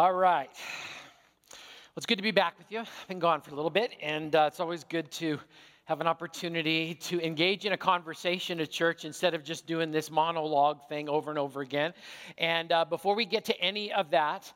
All right. Well, it's good to be back with you. I've been gone for a little bit, and uh, it's always good to have an opportunity to engage in a conversation at church instead of just doing this monologue thing over and over again. And uh, before we get to any of that,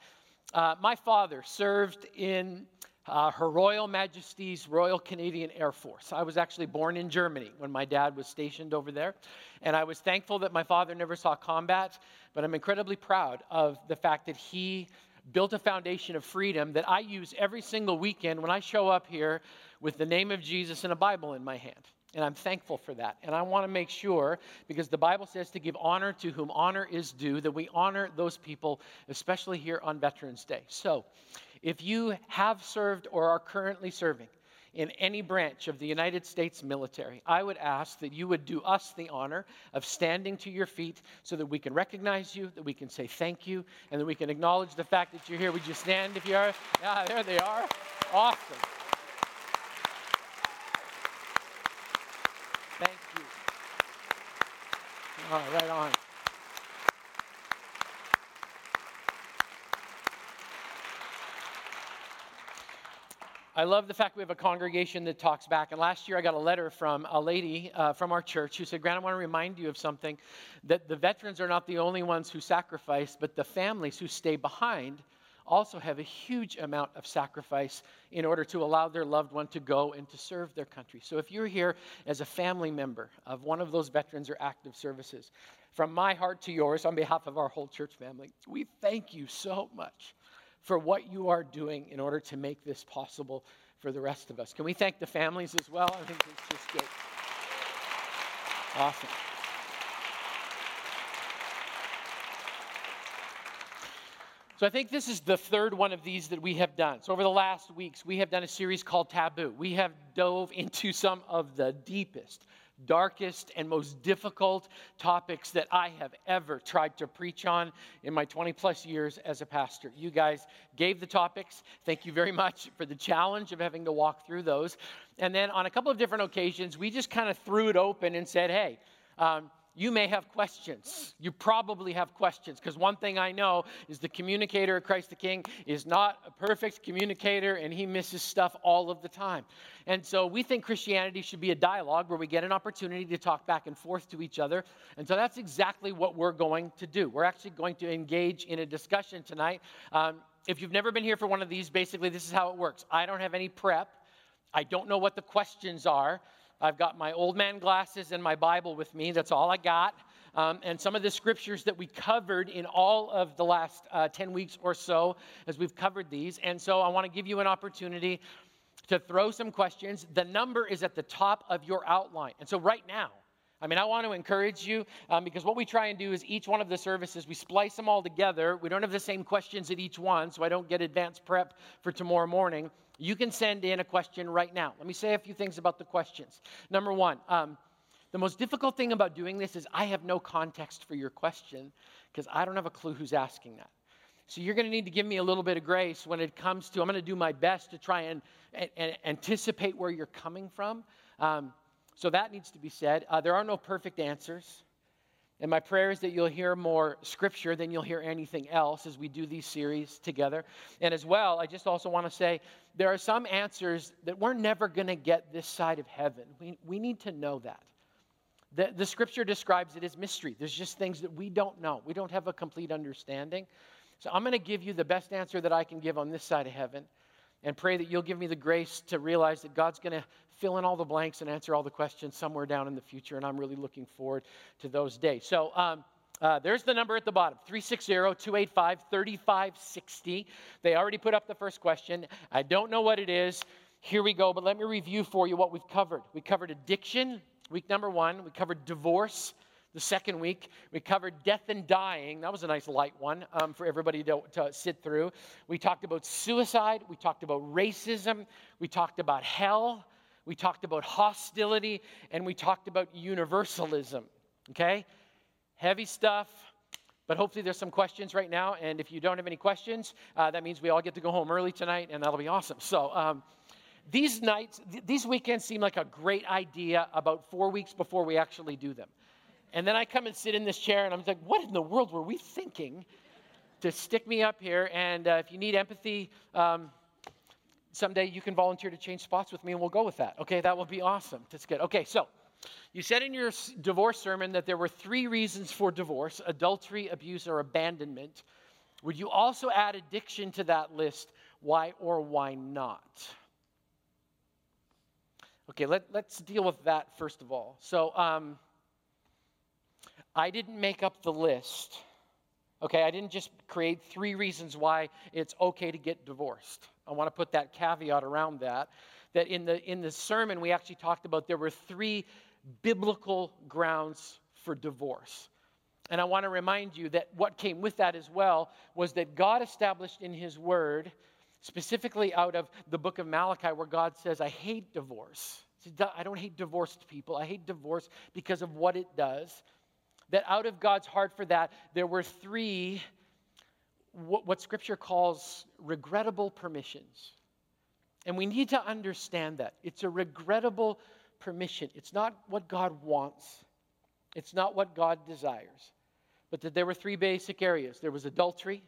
uh, my father served in uh, Her Royal Majesty's Royal Canadian Air Force. I was actually born in Germany when my dad was stationed over there. And I was thankful that my father never saw combat, but I'm incredibly proud of the fact that he built a foundation of freedom that I use every single weekend when I show up here with the name of Jesus and a Bible in my hand. And I'm thankful for that. And I want to make sure, because the Bible says to give honor to whom honor is due, that we honor those people, especially here on Veterans Day. So, if you have served or are currently serving in any branch of the United States military, I would ask that you would do us the honor of standing to your feet so that we can recognize you, that we can say thank you, and that we can acknowledge the fact that you're here. Would you stand if you are? Yeah, there they are. Awesome. Thank you. Right on. I love the fact we have a congregation that talks back. And last year I got a letter from a lady uh, from our church who said, Grant, I want to remind you of something that the veterans are not the only ones who sacrifice, but the families who stay behind also have a huge amount of sacrifice in order to allow their loved one to go and to serve their country. So if you're here as a family member of one of those veterans or active services, from my heart to yours, on behalf of our whole church family, we thank you so much for what you are doing in order to make this possible for the rest of us. Can we thank the families as well? I think it's just great. Awesome. So I think this is the third one of these that we have done. So over the last weeks, we have done a series called Taboo. We have dove into some of the deepest, darkest and most difficult topics that I have ever tried to preach on in my 20 plus years as a pastor. You guys gave the topics. Thank you very much for the challenge of having to walk through those. And then on a couple of different occasions, we just kind of threw it open and said, hey, um, you may have questions. You probably have questions because one thing I know is the communicator of Christ the King is not a perfect communicator and he misses stuff all of the time. And so we think Christianity should be a dialogue where we get an opportunity to talk back and forth to each other. And so that's exactly what we're going to do. We're actually going to engage in a discussion tonight. Um, if you've never been here for one of these, basically this is how it works I don't have any prep, I don't know what the questions are. I've got my old man glasses and my Bible with me. That's all I got. Um, and some of the scriptures that we covered in all of the last uh, 10 weeks or so as we've covered these. And so I want to give you an opportunity to throw some questions. The number is at the top of your outline. And so right now, I mean, I want to encourage you um, because what we try and do is each one of the services, we splice them all together. We don't have the same questions at each one, so I don't get advanced prep for tomorrow morning. You can send in a question right now. Let me say a few things about the questions. Number one, um, the most difficult thing about doing this is I have no context for your question because I don't have a clue who's asking that. So you're going to need to give me a little bit of grace when it comes to, I'm going to do my best to try and, and, and anticipate where you're coming from. Um, so that needs to be said. Uh, there are no perfect answers. And my prayer is that you'll hear more scripture than you'll hear anything else as we do these series together. And as well, I just also want to say there are some answers that we're never going to get this side of heaven. We, we need to know that. The, the scripture describes it as mystery. There's just things that we don't know, we don't have a complete understanding. So I'm going to give you the best answer that I can give on this side of heaven and pray that you'll give me the grace to realize that God's going to fill in all the blanks and answer all the questions somewhere down in the future. And I'm really looking forward to those days. So, um, uh, there's the number at the bottom 360 285 3560. They already put up the first question. I don't know what it is. Here we go, but let me review for you what we've covered. We covered addiction, week number one. We covered divorce, the second week. We covered death and dying. That was a nice light one um, for everybody to, to sit through. We talked about suicide. We talked about racism. We talked about hell. We talked about hostility. And we talked about universalism. Okay? Heavy stuff. But hopefully, there's some questions right now. And if you don't have any questions, uh, that means we all get to go home early tonight, and that'll be awesome. So, um, these nights, th- these weekends seem like a great idea about four weeks before we actually do them. And then I come and sit in this chair and I'm like, what in the world were we thinking to stick me up here. And uh, if you need empathy, um, someday you can volunteer to change spots with me and we'll go with that. Okay, that will be awesome. That's good. Okay, so you said in your divorce sermon that there were three reasons for divorce adultery, abuse, or abandonment. Would you also add addiction to that list? Why or why not? Okay, let, us deal with that first of all. So, um, I didn't make up the list. Okay, I didn't just create three reasons why it's okay to get divorced. I want to put that caveat around that. That in the in the sermon we actually talked about there were three biblical grounds for divorce. And I want to remind you that what came with that as well was that God established in His Word, specifically out of the book of Malachi, where God says, I hate divorce. I don't hate divorced people. I hate divorce because of what it does. That out of God's heart for that, there were three, what, what Scripture calls regrettable permissions. And we need to understand that. It's a regrettable permission. It's not what God wants, it's not what God desires. But that there were three basic areas there was adultery,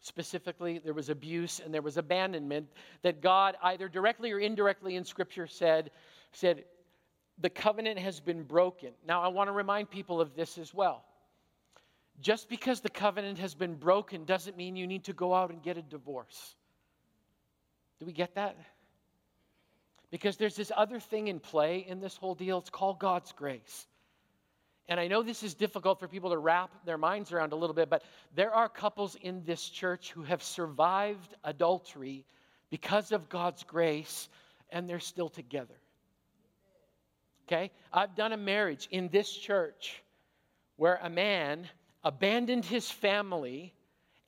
specifically, there was abuse, and there was abandonment that God, either directly or indirectly in Scripture, said, said the covenant has been broken. Now, I want to remind people of this as well. Just because the covenant has been broken doesn't mean you need to go out and get a divorce. Do we get that? Because there's this other thing in play in this whole deal. It's called God's grace. And I know this is difficult for people to wrap their minds around a little bit, but there are couples in this church who have survived adultery because of God's grace, and they're still together. Okay? I've done a marriage in this church where a man abandoned his family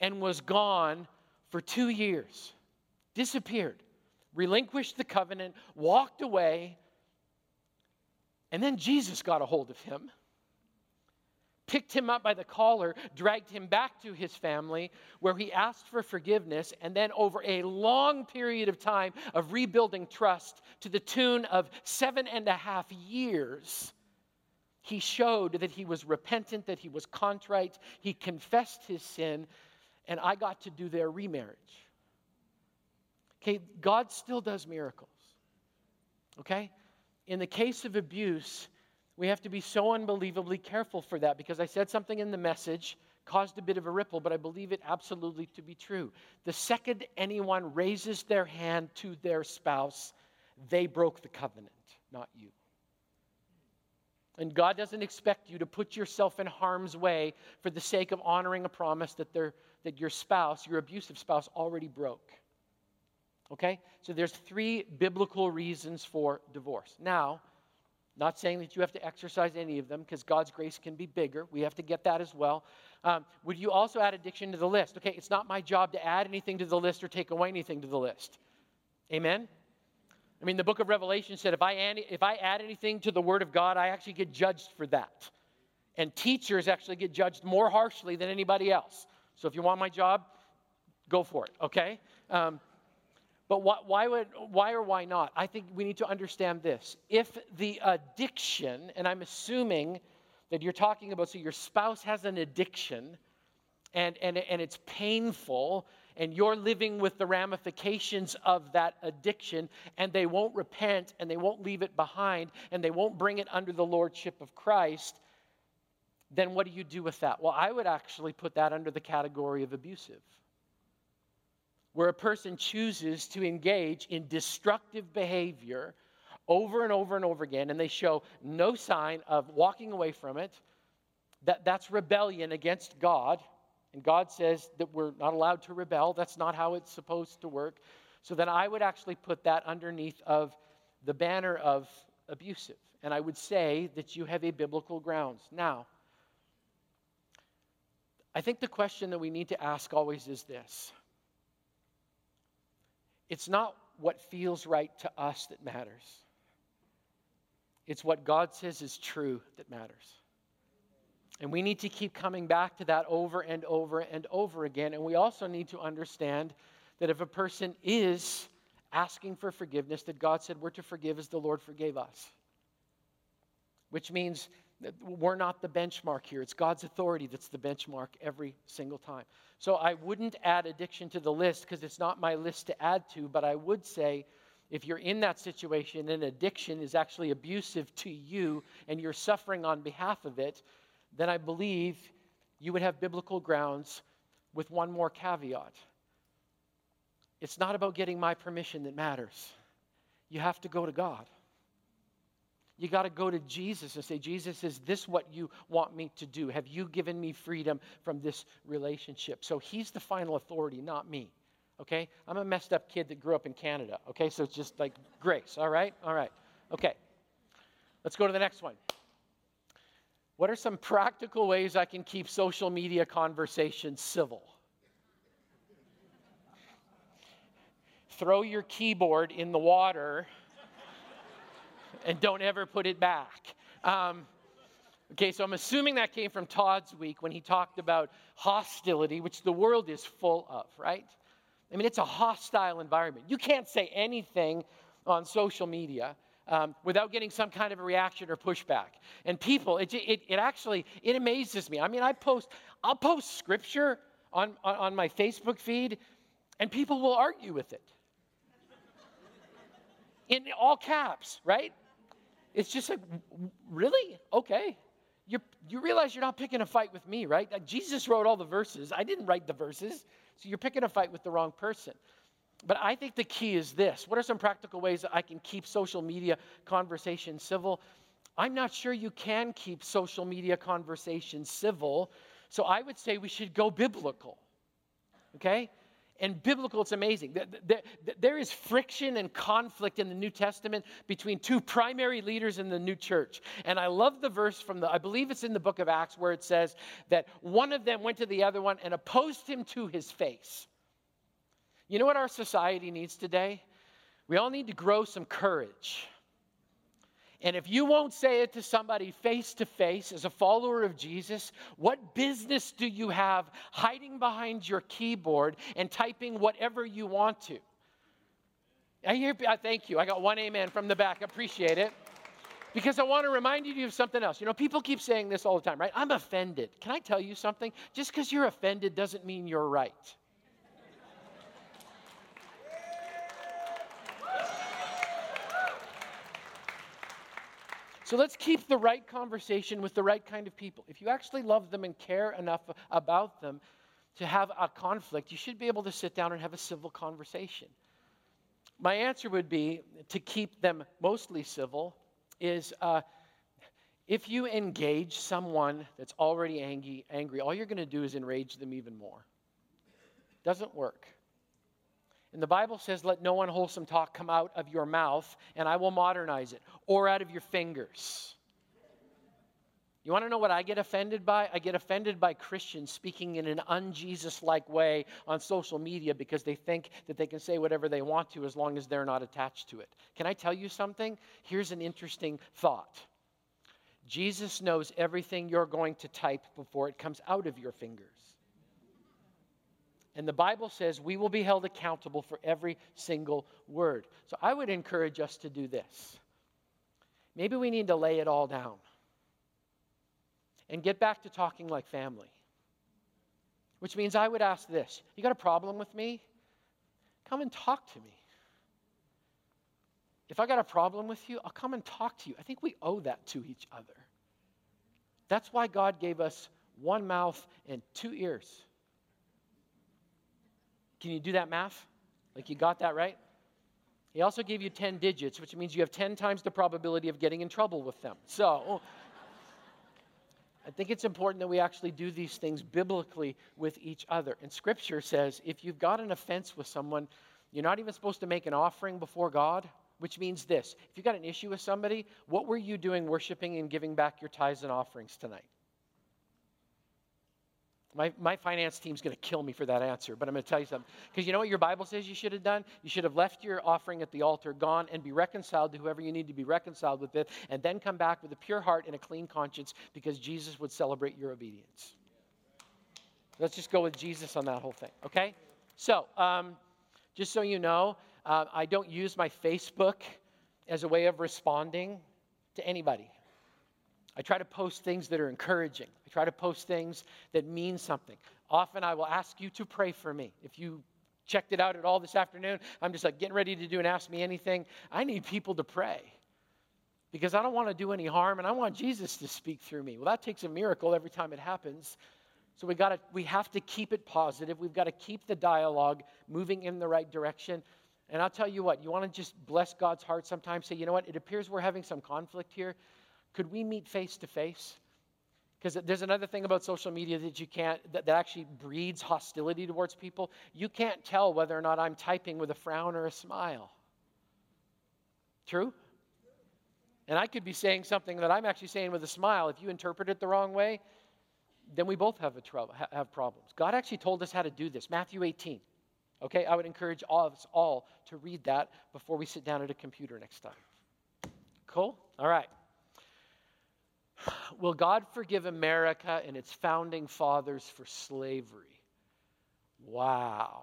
and was gone for two years, disappeared relinquished the covenant, walked away, and then Jesus got a hold of him, picked him up by the collar, dragged him back to his family, where he asked for forgiveness, and then over a long period of time of rebuilding trust to the tune of seven and a half years. He showed that he was repentant, that he was contrite, he confessed his sin, and I got to do their remarriage. Okay, God still does miracles. Okay? In the case of abuse, we have to be so unbelievably careful for that because I said something in the message, caused a bit of a ripple, but I believe it absolutely to be true. The second anyone raises their hand to their spouse, they broke the covenant, not you. And God doesn't expect you to put yourself in harm's way for the sake of honoring a promise that, that your spouse, your abusive spouse, already broke. Okay? So there's three biblical reasons for divorce. Now, not saying that you have to exercise any of them because God's grace can be bigger. We have to get that as well. Um, would you also add addiction to the list? Okay, it's not my job to add anything to the list or take away anything to the list. Amen? I mean, the book of Revelation said if I, add, if I add anything to the word of God, I actually get judged for that. And teachers actually get judged more harshly than anybody else. So if you want my job, go for it, okay? Um, but why, why, would, why or why not? I think we need to understand this. If the addiction, and I'm assuming that you're talking about, so your spouse has an addiction and, and, and it's painful, and you're living with the ramifications of that addiction, and they won't repent and they won't leave it behind and they won't bring it under the lordship of Christ, then what do you do with that? Well, I would actually put that under the category of abusive where a person chooses to engage in destructive behavior over and over and over again, and they show no sign of walking away from it, that, that's rebellion against God. And God says that we're not allowed to rebel. That's not how it's supposed to work. So then I would actually put that underneath of the banner of abusive. And I would say that you have a biblical grounds. Now, I think the question that we need to ask always is this it's not what feels right to us that matters, it's what God says is true that matters. And we need to keep coming back to that over and over and over again. And we also need to understand that if a person is asking for forgiveness, that God said we're to forgive as the Lord forgave us. Which means We're not the benchmark here. It's God's authority that's the benchmark every single time. So I wouldn't add addiction to the list because it's not my list to add to, but I would say if you're in that situation and addiction is actually abusive to you and you're suffering on behalf of it, then I believe you would have biblical grounds with one more caveat. It's not about getting my permission that matters. You have to go to God. You got to go to Jesus and say, Jesus, is this what you want me to do? Have you given me freedom from this relationship? So he's the final authority, not me. Okay? I'm a messed up kid that grew up in Canada. Okay? So it's just like grace. All right? All right. Okay. Let's go to the next one. What are some practical ways I can keep social media conversations civil? Throw your keyboard in the water and don't ever put it back. Um, okay, so I'm assuming that came from Todd's week when he talked about hostility, which the world is full of, right? I mean, it's a hostile environment. You can't say anything on social media um, without getting some kind of a reaction or pushback. And people, it, it, it, actually, it amazes me. I mean, I post, I'll post scripture on, on, on my Facebook feed, and people will argue with it. In all caps, right? It's just like, really? Okay. You, you realize you're not picking a fight with me, right? Jesus wrote all the verses. I didn't write the verses. So you're picking a fight with the wrong person. But I think the key is this what are some practical ways that I can keep social media conversations civil? I'm not sure you can keep social media conversations civil. So I would say we should go biblical. Okay? And biblical, it's amazing. There is friction and conflict in the New Testament between two primary leaders in the new church. And I love the verse from the, I believe it's in the book of Acts, where it says that one of them went to the other one and opposed him to his face. You know what our society needs today? We all need to grow some courage. And if you won't say it to somebody face to face as a follower of Jesus, what business do you have hiding behind your keyboard and typing whatever you want to? I hear, thank you. I got one amen from the back. Appreciate it. Because I want to remind you of something else. You know, people keep saying this all the time, right? I'm offended. Can I tell you something? Just because you're offended doesn't mean you're right. So let's keep the right conversation with the right kind of people. If you actually love them and care enough about them to have a conflict, you should be able to sit down and have a civil conversation. My answer would be to keep them mostly civil is uh, if you engage someone that's already angry, angry, all you're going to do is enrage them even more. Doesn't work. And the Bible says, Let no unwholesome talk come out of your mouth, and I will modernize it, or out of your fingers. You want to know what I get offended by? I get offended by Christians speaking in an unJesus like way on social media because they think that they can say whatever they want to as long as they're not attached to it. Can I tell you something? Here's an interesting thought Jesus knows everything you're going to type before it comes out of your fingers. And the Bible says we will be held accountable for every single word. So I would encourage us to do this. Maybe we need to lay it all down and get back to talking like family. Which means I would ask this You got a problem with me? Come and talk to me. If I got a problem with you, I'll come and talk to you. I think we owe that to each other. That's why God gave us one mouth and two ears. Can you do that math? Like you got that right? He also gave you 10 digits, which means you have 10 times the probability of getting in trouble with them. So, I think it's important that we actually do these things biblically with each other. And Scripture says if you've got an offense with someone, you're not even supposed to make an offering before God, which means this if you've got an issue with somebody, what were you doing worshiping and giving back your tithes and offerings tonight? My, my finance team's going to kill me for that answer, but I'm going to tell you something. Because you know what your Bible says you should have done? You should have left your offering at the altar, gone, and be reconciled to whoever you need to be reconciled with it, and then come back with a pure heart and a clean conscience because Jesus would celebrate your obedience. Let's just go with Jesus on that whole thing, okay? So, um, just so you know, uh, I don't use my Facebook as a way of responding to anybody. I try to post things that are encouraging. I try to post things that mean something. Often I will ask you to pray for me. If you checked it out at all this afternoon, I'm just like getting ready to do an ask me anything. I need people to pray because I don't want to do any harm and I want Jesus to speak through me. Well, that takes a miracle every time it happens. So we got to we have to keep it positive. We've got to keep the dialogue moving in the right direction. And I'll tell you what, you want to just bless God's heart sometimes say, "You know what? It appears we're having some conflict here. Could we meet face to face?" Because there's another thing about social media that you can't, that, that actually breeds hostility towards people. You can't tell whether or not I'm typing with a frown or a smile. True? And I could be saying something that I'm actually saying with a smile. If you interpret it the wrong way, then we both have, a trouble, have problems. God actually told us how to do this. Matthew 18. Okay, I would encourage all of us all to read that before we sit down at a computer next time. Cool? All right. Will God forgive America and its founding fathers for slavery? Wow.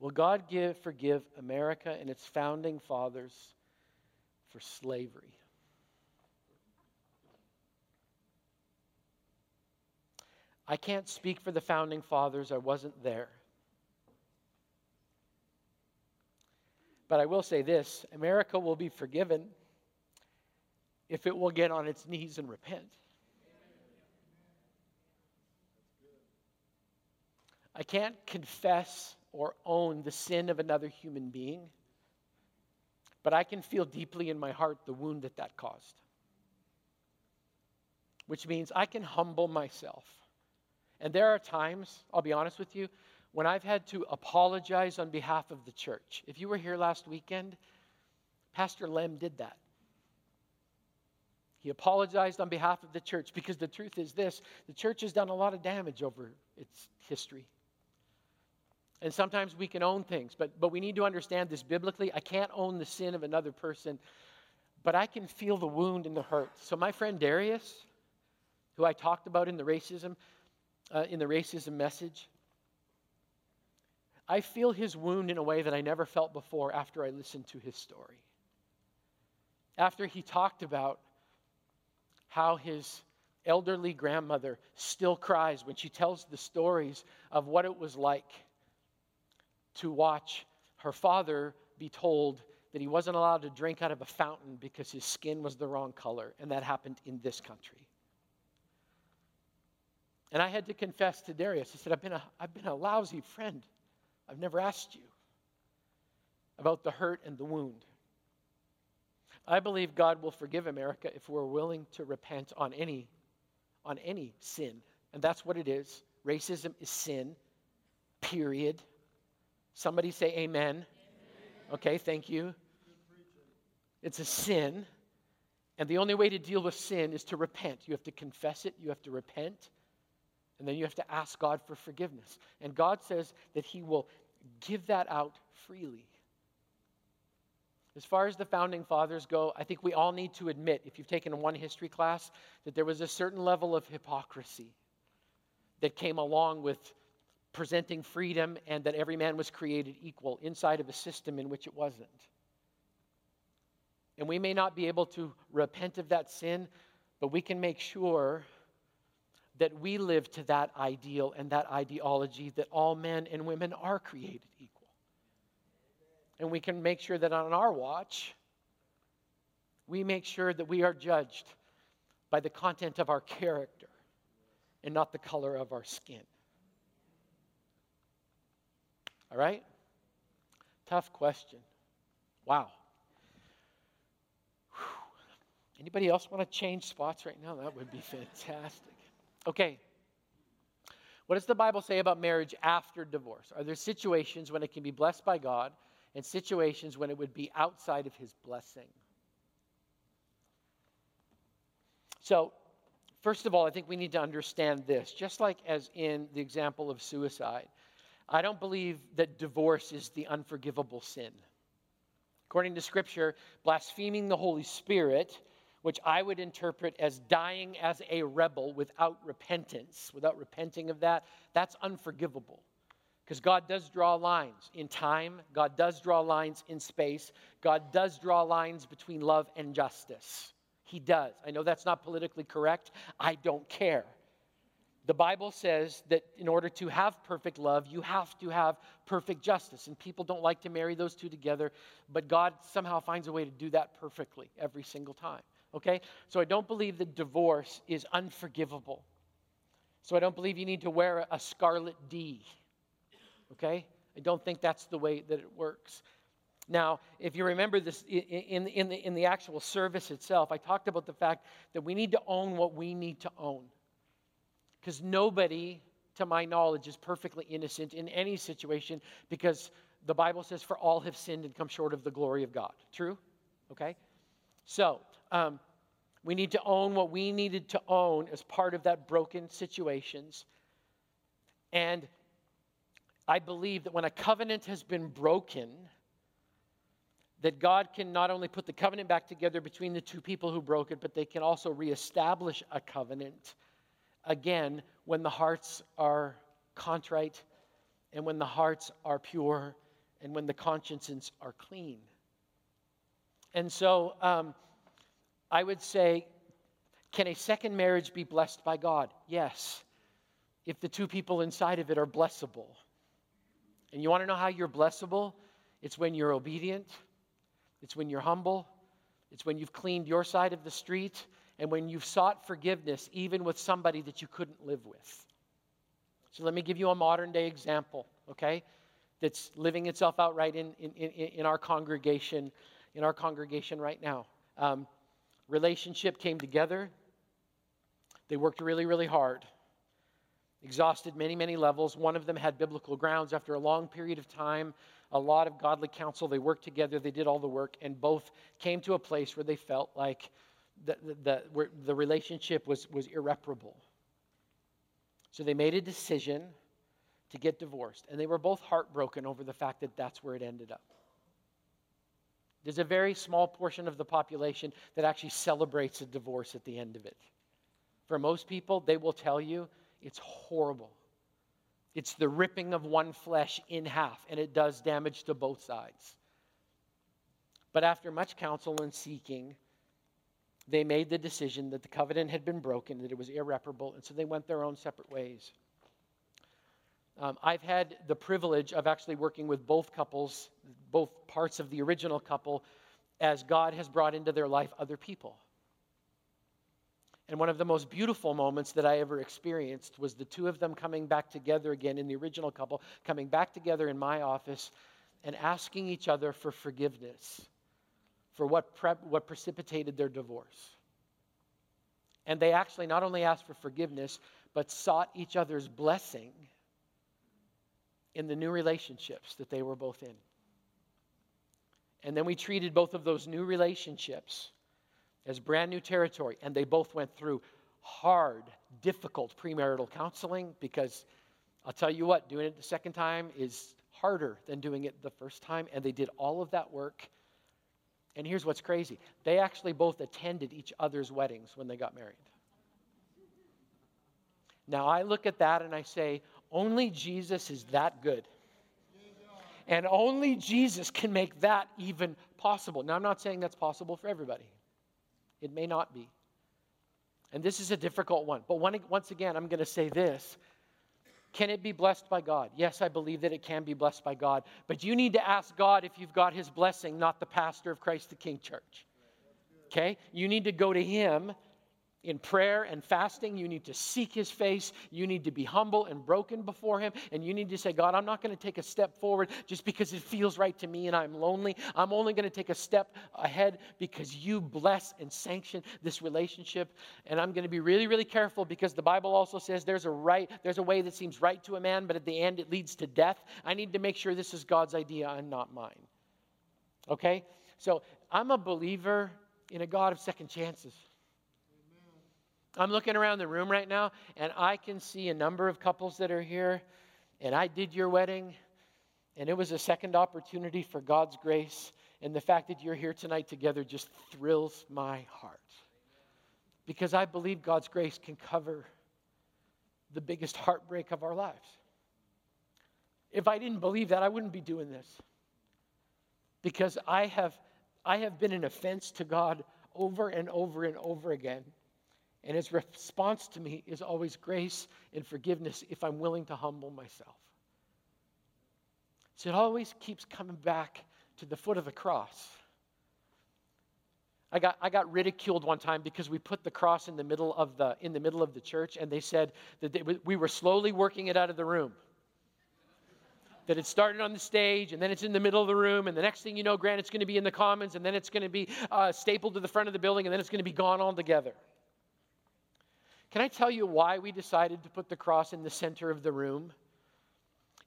Will God give, forgive America and its founding fathers for slavery? I can't speak for the founding fathers, I wasn't there. But I will say this America will be forgiven if it will get on its knees and repent. I can't confess or own the sin of another human being, but I can feel deeply in my heart the wound that that caused. Which means I can humble myself. And there are times, I'll be honest with you, when I've had to apologize on behalf of the church. If you were here last weekend, Pastor Lem did that. He apologized on behalf of the church because the truth is this the church has done a lot of damage over its history. And sometimes we can own things, but, but we need to understand this biblically. I can't own the sin of another person, but I can feel the wound and the hurt. So, my friend Darius, who I talked about in the racism, uh, in the racism message, I feel his wound in a way that I never felt before after I listened to his story. After he talked about how his elderly grandmother still cries when she tells the stories of what it was like to watch her father be told that he wasn't allowed to drink out of a fountain because his skin was the wrong color, and that happened in this country. And I had to confess to Darius, I said, I've been a, I've been a lousy friend. I've never asked you about the hurt and the wound. I believe God will forgive America if we're willing to repent on any on any sin. And that's what it is. Racism is sin. Period. Somebody say amen. amen. Okay, thank you. It's a sin. And the only way to deal with sin is to repent. You have to confess it, you have to repent, and then you have to ask God for forgiveness. And God says that He will give that out freely. As far as the founding fathers go, I think we all need to admit, if you've taken one history class, that there was a certain level of hypocrisy that came along with presenting freedom and that every man was created equal inside of a system in which it wasn't. And we may not be able to repent of that sin, but we can make sure that we live to that ideal and that ideology that all men and women are created equal. And we can make sure that on our watch, we make sure that we are judged by the content of our character and not the color of our skin. All right? Tough question. Wow. Anybody else want to change spots right now? That would be fantastic. Okay. What does the Bible say about marriage after divorce? Are there situations when it can be blessed by God and situations when it would be outside of his blessing? So, first of all, I think we need to understand this. Just like as in the example of suicide, I don't believe that divorce is the unforgivable sin. According to Scripture, blaspheming the Holy Spirit which I would interpret as dying as a rebel without repentance, without repenting of that, that's unforgivable. Because God does draw lines in time, God does draw lines in space, God does draw lines between love and justice. He does. I know that's not politically correct. I don't care. The Bible says that in order to have perfect love, you have to have perfect justice. And people don't like to marry those two together, but God somehow finds a way to do that perfectly every single time. Okay? So I don't believe that divorce is unforgivable. So I don't believe you need to wear a scarlet D. Okay? I don't think that's the way that it works. Now, if you remember this in, in, the, in the actual service itself, I talked about the fact that we need to own what we need to own. Because nobody, to my knowledge, is perfectly innocent in any situation because the Bible says, For all have sinned and come short of the glory of God. True? Okay? So, um, we need to own what we needed to own as part of that broken situations. And I believe that when a covenant has been broken, that God can not only put the covenant back together between the two people who broke it, but they can also reestablish a covenant again when the hearts are contrite and when the hearts are pure and when the consciences are clean. And so um, I would say, can a second marriage be blessed by God? Yes, if the two people inside of it are blessable. And you want to know how you're blessable? It's when you're obedient, it's when you're humble, it's when you've cleaned your side of the street, and when you've sought forgiveness, even with somebody that you couldn't live with. So let me give you a modern day example, okay, that's living itself out right in, in, in, in our congregation, in our congregation right now. Um, relationship came together. They worked really, really hard, exhausted many, many levels. One of them had biblical grounds. After a long period of time, a lot of godly counsel, they worked together, they did all the work, and both came to a place where they felt like the, the, the, the relationship was, was irreparable. So they made a decision to get divorced, and they were both heartbroken over the fact that that's where it ended up. There's a very small portion of the population that actually celebrates a divorce at the end of it. For most people, they will tell you it's horrible. It's the ripping of one flesh in half, and it does damage to both sides. But after much counsel and seeking, they made the decision that the covenant had been broken, that it was irreparable, and so they went their own separate ways. Um, I've had the privilege of actually working with both couples, both parts of the original couple, as God has brought into their life other people. And one of the most beautiful moments that I ever experienced was the two of them coming back together again in the original couple, coming back together in my office and asking each other for forgiveness for what, what precipitated their divorce. And they actually not only asked for forgiveness, but sought each other's blessing in the new relationships that they were both in. And then we treated both of those new relationships as brand new territory, and they both went through hard, difficult premarital counseling because I'll tell you what, doing it the second time is harder than doing it the first time. And they did all of that work and here's what's crazy they actually both attended each other's weddings when they got married. Now I look at that and I say, only Jesus is that good. And only Jesus can make that even possible. Now, I'm not saying that's possible for everybody, it may not be. And this is a difficult one. But once again, I'm going to say this can it be blessed by God? Yes, I believe that it can be blessed by God. But you need to ask God if you've got his blessing, not the pastor of Christ the King Church. Okay? You need to go to him in prayer and fasting. You need to seek his face. You need to be humble and broken before him. And you need to say, God, I'm not going to take a step forward just because it feels right to me and I'm lonely. I'm only going to take a step ahead because you bless and sanction this relationship. And I'm going to be really, really careful because the Bible also says there's a right, there's a way that seems right to a man, but at the end it leads to death. I need to make sure this is God's idea and not mine. Okay? So I'm a believer in a God of second chances. I'm looking around the room right now, and I can see a number of couples that are here, and I did your wedding, and it was a second opportunity for God's grace. And the fact that you're here tonight together just thrills my heart. Because I believe God's grace can cover the biggest heartbreak of our lives. If I didn't believe that, I wouldn't be doing this. Because I have, I have been an offense to God over and over and over again. And his response to me is always grace and forgiveness if I'm willing to humble myself. So it always keeps coming back to the foot of the cross. I got, I got ridiculed one time because we put the cross in the middle of the, in the, middle of the church, and they said that they, we were slowly working it out of the room. That it started on the stage, and then it's in the middle of the room, and the next thing you know, Grant, it's going to be in the commons, and then it's going to be uh, stapled to the front of the building, and then it's going to be gone altogether. Can I tell you why we decided to put the cross in the center of the room?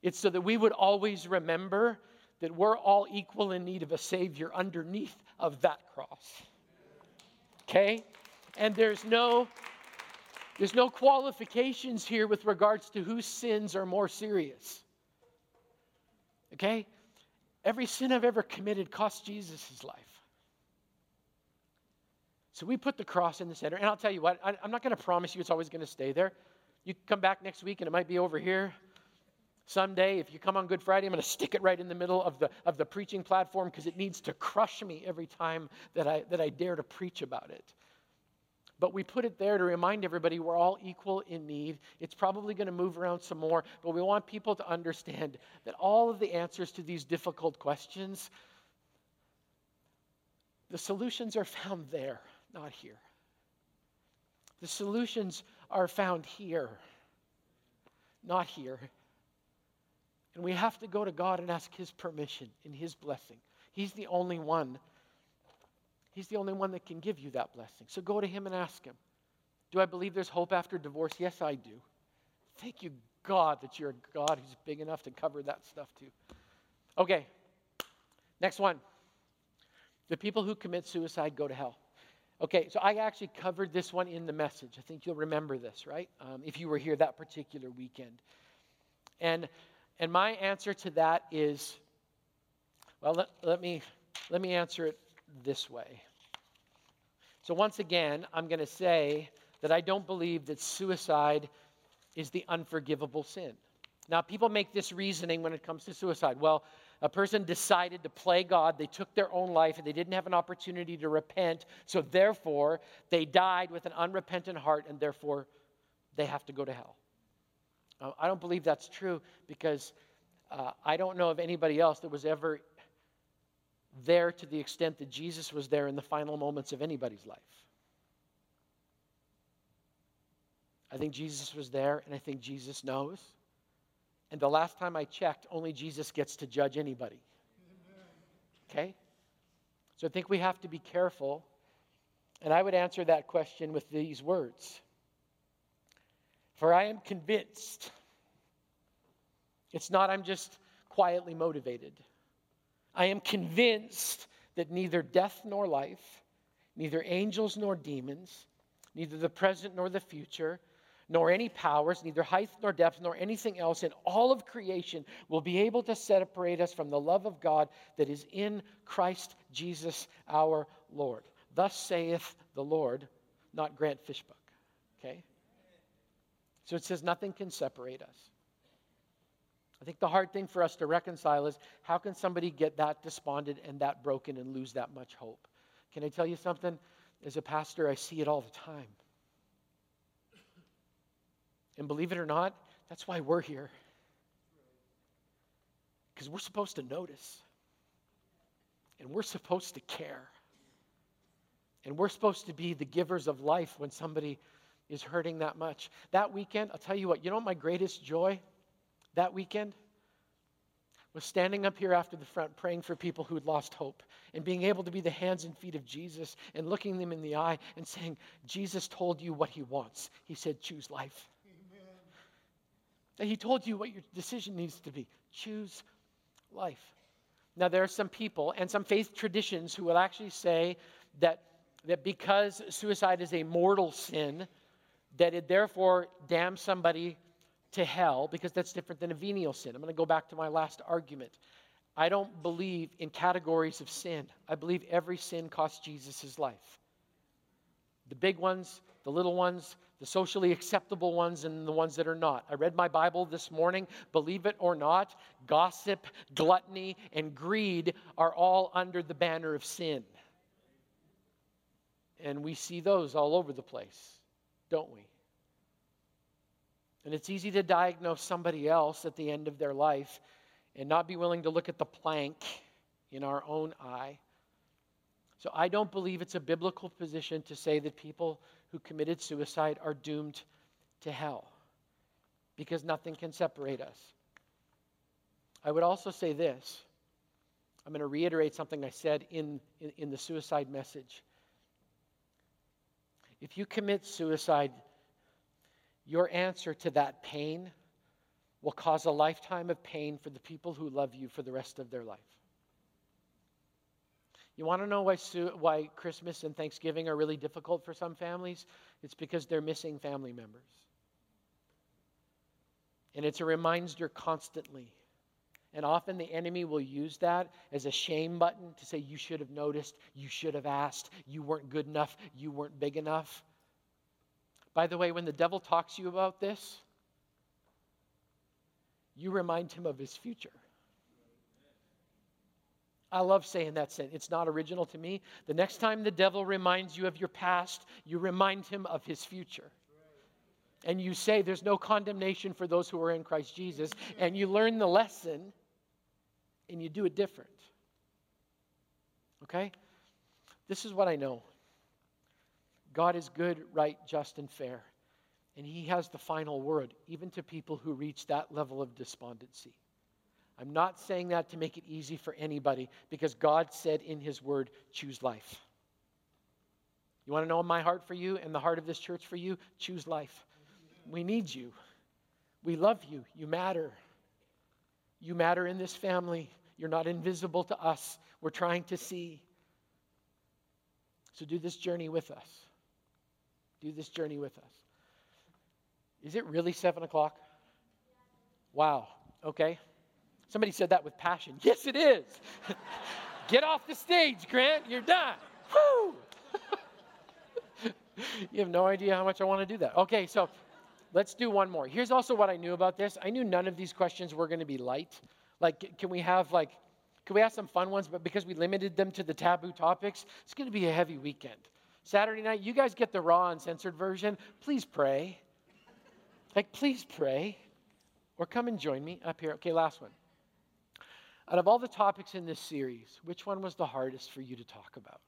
It's so that we would always remember that we're all equal in need of a Savior underneath of that cross. Okay? And there's no there's no qualifications here with regards to whose sins are more serious. Okay? Every sin I've ever committed cost Jesus his life. So we put the cross in the center. And I'll tell you what, I, am not going to promise you it's always going to stay there. You come back next week and it might be over here. Someday, if you come on Good Friday, I'm going to stick it right in the middle of the, of the preaching platform because it needs to crush me every time that I, that I dare to preach about it. But we put it there to remind everybody we're all equal in need. It's probably going to move around some more, but we want people to understand that all of the answers to these difficult questions, the solutions are found there, not here. The solutions are found here, not here. And we have to go to God and ask His permission and His blessing. He's the only one. He's the only one that can give you that blessing. So go to Him and ask Him. Do I believe there's hope after divorce? Yes, I do. Thank you, God, that you're a God who's big enough to cover that stuff too. Okay, next one. The people who commit suicide go to hell. Okay, so I actually covered this one in the message. I think you'll remember this, right? Um, if you were here that particular weekend. And and my answer to that is well, let, let, me, let me answer it this way. So, once again, I'm going to say that I don't believe that suicide is the unforgivable sin. Now, people make this reasoning when it comes to suicide. Well, a person decided to play God, they took their own life, and they didn't have an opportunity to repent, so therefore they died with an unrepentant heart, and therefore they have to go to hell. I don't believe that's true because uh, I don't know of anybody else that was ever there to the extent that Jesus was there in the final moments of anybody's life. I think Jesus was there, and I think Jesus knows. And the last time I checked, only Jesus gets to judge anybody. Okay? So I think we have to be careful. And I would answer that question with these words for I am convinced. It's not, I'm just quietly motivated. I am convinced that neither death nor life, neither angels nor demons, neither the present nor the future, nor any powers, neither height nor depth, nor anything else in all of creation will be able to separate us from the love of God that is in Christ Jesus our Lord. Thus saith the Lord, not Grant Fishbook. Okay? So it says nothing can separate us. I think the hard thing for us to reconcile is how can somebody get that despondent and that broken and lose that much hope? Can I tell you something? As a pastor, I see it all the time. And believe it or not, that's why we're here. Because we're supposed to notice. And we're supposed to care. And we're supposed to be the givers of life when somebody is hurting that much. That weekend, I'll tell you what, you know my greatest joy that weekend? Was standing up here after the front praying for people who had lost hope and being able to be the hands and feet of Jesus and looking them in the eye and saying, Jesus told you what he wants. He said, choose life. Amen. He told you what your decision needs to be choose life. Now, there are some people and some faith traditions who will actually say that, that because suicide is a mortal sin, that it therefore damns somebody to hell because that's different than a venial sin. I'm going to go back to my last argument. I don't believe in categories of sin. I believe every sin cost Jesus his life. The big ones, the little ones, the socially acceptable ones and the ones that are not. I read my Bible this morning. Believe it or not, gossip, gluttony, and greed are all under the banner of sin. And we see those all over the place, don't we? And it's easy to diagnose somebody else at the end of their life and not be willing to look at the plank in our own eye. So I don't believe it's a biblical position to say that people who committed suicide are doomed to hell because nothing can separate us. I would also say this. I'm going to reiterate something I said in, in, in the suicide message. If you commit suicide, your answer to that pain will cause a lifetime of pain for the people who love you for the rest of their life. You want to know why, why Christmas and Thanksgiving are really difficult for some families? It's because they're missing family members. And it's a reminder constantly. And often the enemy will use that as a shame button to say, You should have noticed, you should have asked, you weren't good enough, you weren't big enough. By the way, when the devil talks to you about this, you remind him of his future. I love saying that sentence. It's not original to me. The next time the devil reminds you of your past, you remind him of his future. And you say, There's no condemnation for those who are in Christ Jesus. And you learn the lesson and you do it different. Okay? This is what I know God is good, right, just, and fair. And He has the final word, even to people who reach that level of despondency. I'm not saying that to make it easy for anybody because God said in His Word, choose life. You want to know my heart for you and the heart of this church for you? Choose life. We need you. We love you. You matter. You matter in this family. You're not invisible to us. We're trying to see. So do this journey with us. Do this journey with us. Is it really seven o'clock? Wow. Okay. Somebody said that with passion. Yes, it is. Get off the stage, Grant. You're done. Woo! you have no idea how much I want to do that. Okay, so let's do one more. Here's also what I knew about this. I knew none of these questions were going to be light. Like, can we have like, can we have some fun ones? But because we limited them to the taboo topics, it's going to be a heavy weekend. Saturday night, you guys get the raw uncensored version. Please pray. Like, please pray. Or come and join me up here. Okay, last one. Out of all the topics in this series, which one was the hardest for you to talk about?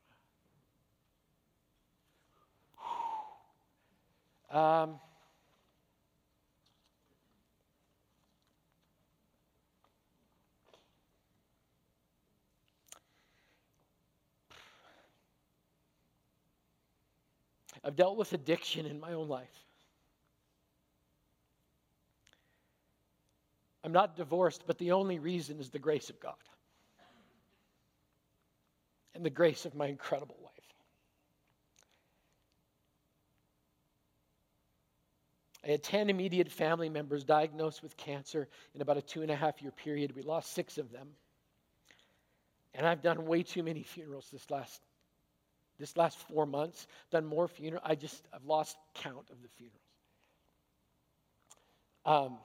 Um, I've dealt with addiction in my own life. I'm not divorced, but the only reason is the grace of God and the grace of my incredible wife. I had 10 immediate family members diagnosed with cancer in about a two and a half year period. We lost six of them. And I've done way too many funerals this last this last four months, done more funerals. I just I've lost count of the funerals. Um,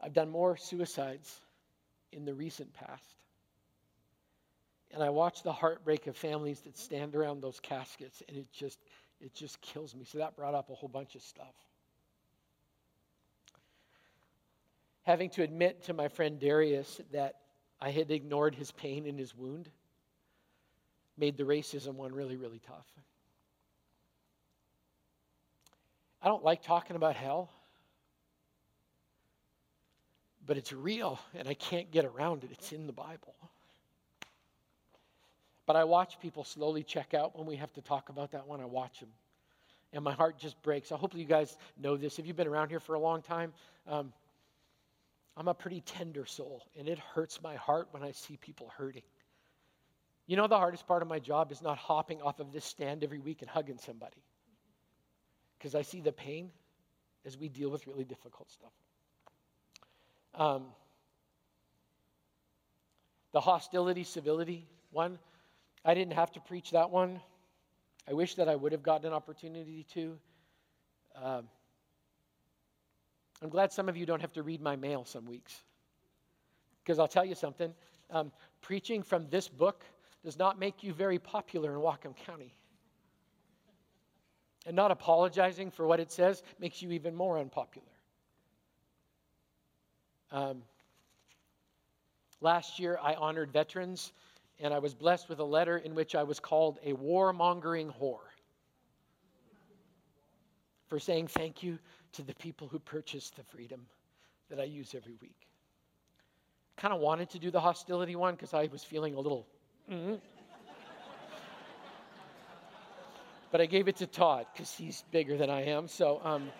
I've done more suicides in the recent past. And I watch the heartbreak of families that stand around those caskets, and it just it just kills me. So that brought up a whole bunch of stuff. Having to admit to my friend Darius that I had ignored his pain and his wound made the racism one really, really tough. I don't like talking about hell but it's real and I can't get around it. It's in the Bible. But I watch people slowly check out when we have to talk about that one. I watch them. And my heart just breaks. I hope you guys know this. If you've been around here for a long time, um, I'm a pretty tender soul, and it hurts my heart when I see people hurting. You know, the hardest part of my job is not hopping off of this stand every week and hugging somebody, because I see the pain as we deal with really difficult stuff. Um, the hostility, civility one, I didn't have to preach that one. I wish that I would have gotten an opportunity to. Um, I'm glad some of you don't have to read my mail some weeks. Because I'll tell you something um, preaching from this book does not make you very popular in Whatcom County. And not apologizing for what it says makes you even more unpopular. Um, last year, I honored veterans, and I was blessed with a letter in which I was called a warmongering whore for saying thank you to the people who purchased the freedom that I use every week. Kind of wanted to do the hostility one because I was feeling a little. Mm-hmm. but I gave it to Todd because he's bigger than I am. So. Um,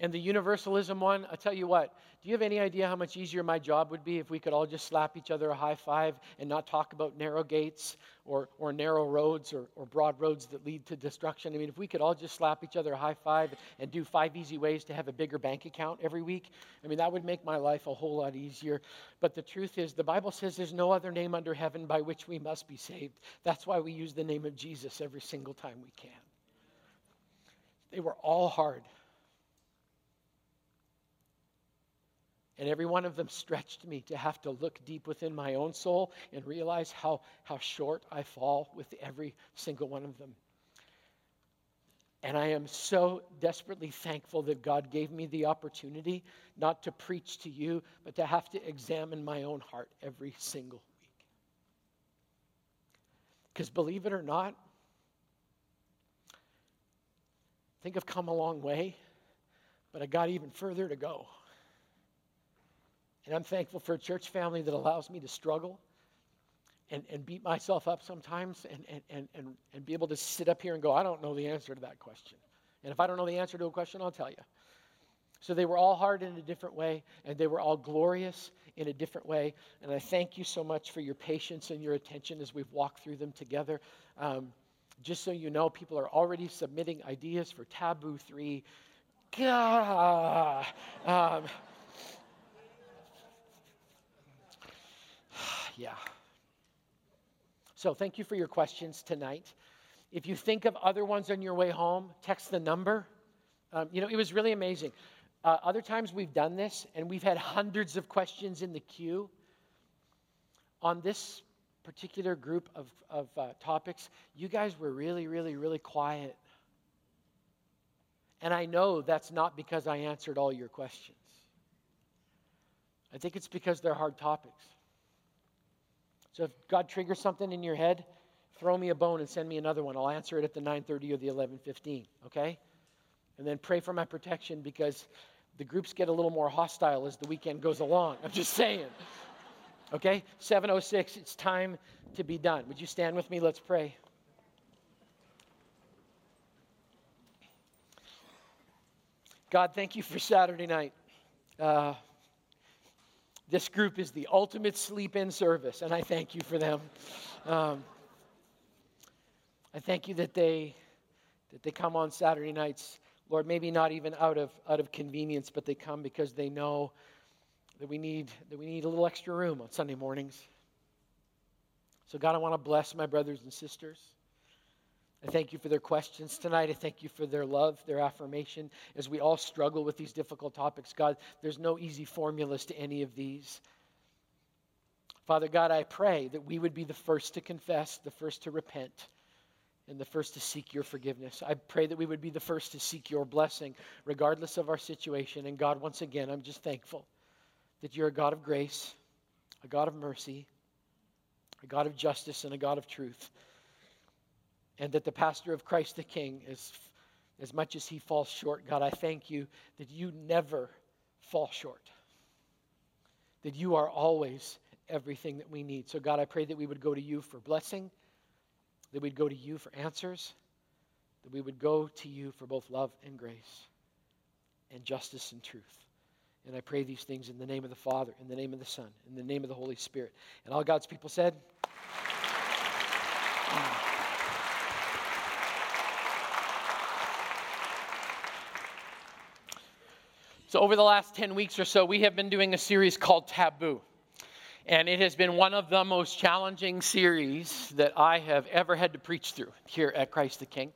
And the universalism one, I'll tell you what, do you have any idea how much easier my job would be if we could all just slap each other a high five and not talk about narrow gates or, or narrow roads or, or broad roads that lead to destruction? I mean, if we could all just slap each other a high five and do five easy ways to have a bigger bank account every week, I mean, that would make my life a whole lot easier. But the truth is, the Bible says there's no other name under heaven by which we must be saved. That's why we use the name of Jesus every single time we can. They were all hard. And every one of them stretched me to have to look deep within my own soul and realize how, how short I fall with every single one of them. And I am so desperately thankful that God gave me the opportunity not to preach to you, but to have to examine my own heart every single week. Because believe it or not, I think I've come a long way, but I got even further to go. And I'm thankful for a church family that allows me to struggle and, and beat myself up sometimes and, and, and, and, and be able to sit up here and go, I don't know the answer to that question. And if I don't know the answer to a question, I'll tell you. So they were all hard in a different way, and they were all glorious in a different way. And I thank you so much for your patience and your attention as we've walked through them together. Um, just so you know, people are already submitting ideas for Taboo 3. God. Um, yeah. So thank you for your questions tonight. If you think of other ones on your way home, text the number. Um, you know, it was really amazing. Uh, other times we've done this and we've had hundreds of questions in the queue. On this particular group of, of uh, topics, you guys were really, really, really quiet. And I know that's not because I answered all your questions. I think it's because they're hard topics. So if God triggers something in your head, throw me a bone and send me another one. I'll answer it at the 9:30 or the 11:15, okay? And then pray for my protection because the groups get a little more hostile as the weekend goes along. I'm just saying. Okay? 706, it's time to be done. Would you stand with me? Let's pray. God, thank you for Saturday night. Uh, this group is the ultimate sleep in service, and I thank you for them. Um, I thank you that they that they come on Saturday nights, Lord, maybe not even out of out of convenience, but they come because they know that we need that we need a little extra room on Sunday mornings. So God, I want to bless my brothers and sisters. I thank you for their questions tonight. I thank you for their love, their affirmation as we all struggle with these difficult topics. God, there's no easy formulas to any of these. Father God, I pray that we would be the first to confess, the first to repent, and the first to seek your forgiveness. I pray that we would be the first to seek your blessing, regardless of our situation. And God, once again, I'm just thankful that you're a God of grace, a God of mercy, a God of justice, and a God of truth and that the pastor of Christ the King, as, as much as he falls short, God, I thank you that you never fall short, that you are always everything that we need. So, God, I pray that we would go to you for blessing, that we'd go to you for answers, that we would go to you for both love and grace and justice and truth. And I pray these things in the name of the Father, in the name of the Son, in the name of the Holy Spirit. And all God's people said, So, over the last 10 weeks or so, we have been doing a series called Taboo. And it has been one of the most challenging series that I have ever had to preach through here at Christ the King.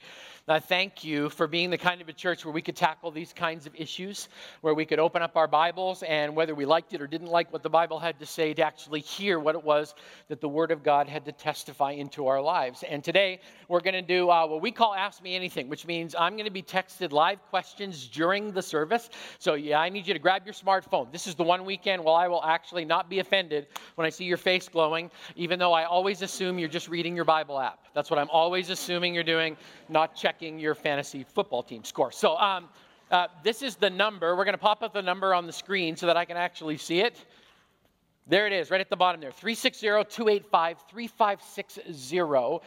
I thank you for being the kind of a church where we could tackle these kinds of issues, where we could open up our Bibles and whether we liked it or didn't like what the Bible had to say, to actually hear what it was that the Word of God had to testify into our lives. And today we're going to do uh, what we call Ask Me Anything, which means I'm going to be texted live questions during the service. So, yeah, I need you to grab your smartphone. This is the one weekend where I will actually not be offended when I see your face glowing, even though I always assume you're just reading your Bible app. That's what I'm always assuming you're doing, not checking your fantasy football team score. So um, uh, this is the number. We're going to pop up the number on the screen so that I can actually see it. There it is, right at the bottom there 360 285 3560.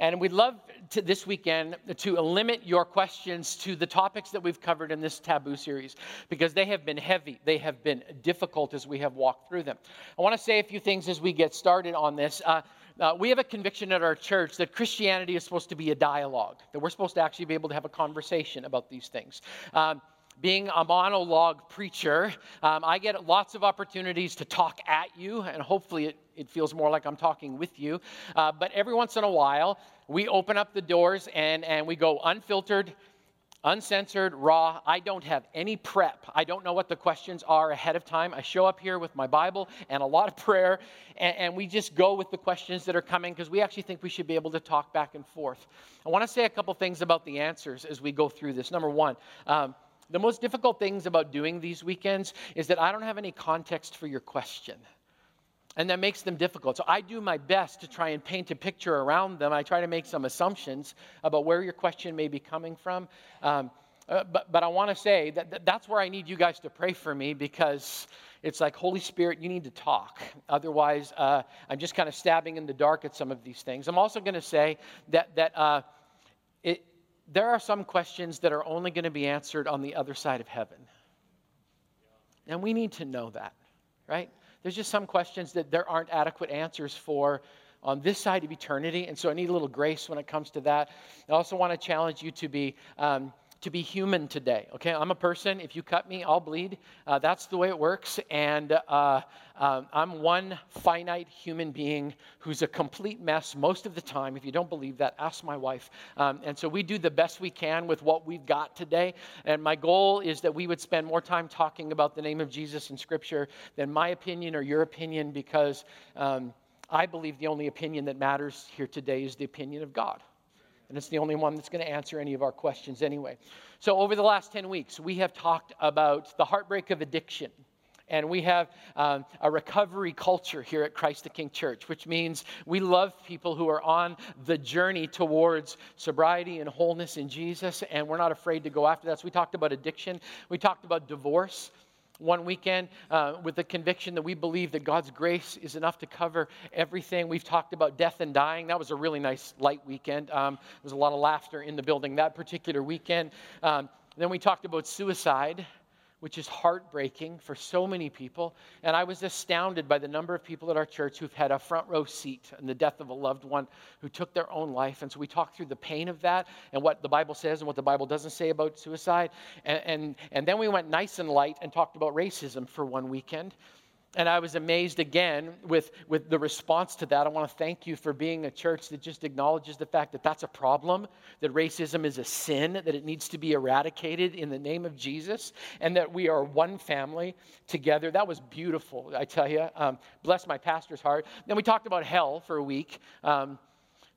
And we'd love to, this weekend to limit your questions to the topics that we've covered in this taboo series because they have been heavy. They have been difficult as we have walked through them. I want to say a few things as we get started on this. Uh, uh, we have a conviction at our church that Christianity is supposed to be a dialogue, that we're supposed to actually be able to have a conversation about these things. Um, being a monologue preacher, um, I get lots of opportunities to talk at you, and hopefully it, it feels more like I'm talking with you. Uh, but every once in a while, we open up the doors and, and we go unfiltered uncensored, raw. I don't have any prep. I don't know what the questions are ahead of time. I show up here with my Bible and a lot of prayer, and, and we just go with the questions that are coming because we actually think we should be able to talk back and forth. I want to say a couple things about the answers as we go through this. Number one, um, the most difficult things about doing these weekends is that I don't have any context for your question and that makes them difficult. So I do my best to try and paint a picture around them. I try to make some assumptions about where your question may be coming from. Um, uh, but, but I want to say that, that that's where I need you guys to pray for me because it's like, Holy Spirit, you need to talk. Otherwise, uh, I'm just kind of stabbing in the dark at some of these things. I'm also going to say that, that uh, it, there are some questions that are only going to be answered on the other side of heaven. And we need to know that, right? There's just some questions that there aren't adequate answers for on this side of eternity. And so I need a little grace when it comes to that. I also want to challenge you to be. Um, to be human today. Okay, I'm a person. If you cut me, I'll bleed. Uh, that's the way it works. And uh, um, I'm one finite human being who's a complete mess most of the time. If you don't believe that, ask my wife. Um, and so we do the best we can with what we've got today. And my goal is that we would spend more time talking about the name of Jesus in Scripture than my opinion or your opinion, because um, I believe the only opinion that matters here today is the opinion of God. And it's the only one that's going to answer any of our questions anyway. So, over the last 10 weeks, we have talked about the heartbreak of addiction. And we have um, a recovery culture here at Christ the King Church, which means we love people who are on the journey towards sobriety and wholeness in Jesus, and we're not afraid to go after that. So, we talked about addiction, we talked about divorce one weekend uh, with the conviction that we believe that God's grace is enough to cover everything. We've talked about death and dying. That was a really nice light weekend. Um, there was a lot of laughter in the building that particular weekend. Um, then we talked about suicide which is heartbreaking for so many people. And I was astounded by the number of people at our church who've had a front row seat in the death of a loved one who took their own life. And so we talked through the pain of that and what the Bible says and what the Bible doesn't say about suicide. And, and, and then we went nice and light and talked about racism for one weekend. And I was amazed again with, with the response to that. I want to thank you for being a church that just acknowledges the fact that that's a problem, that racism is a sin, that it needs to be eradicated in the name of Jesus, and that we are one family together. That was beautiful, I tell you. Um, bless my pastor's heart. Then we talked about hell for a week. Um,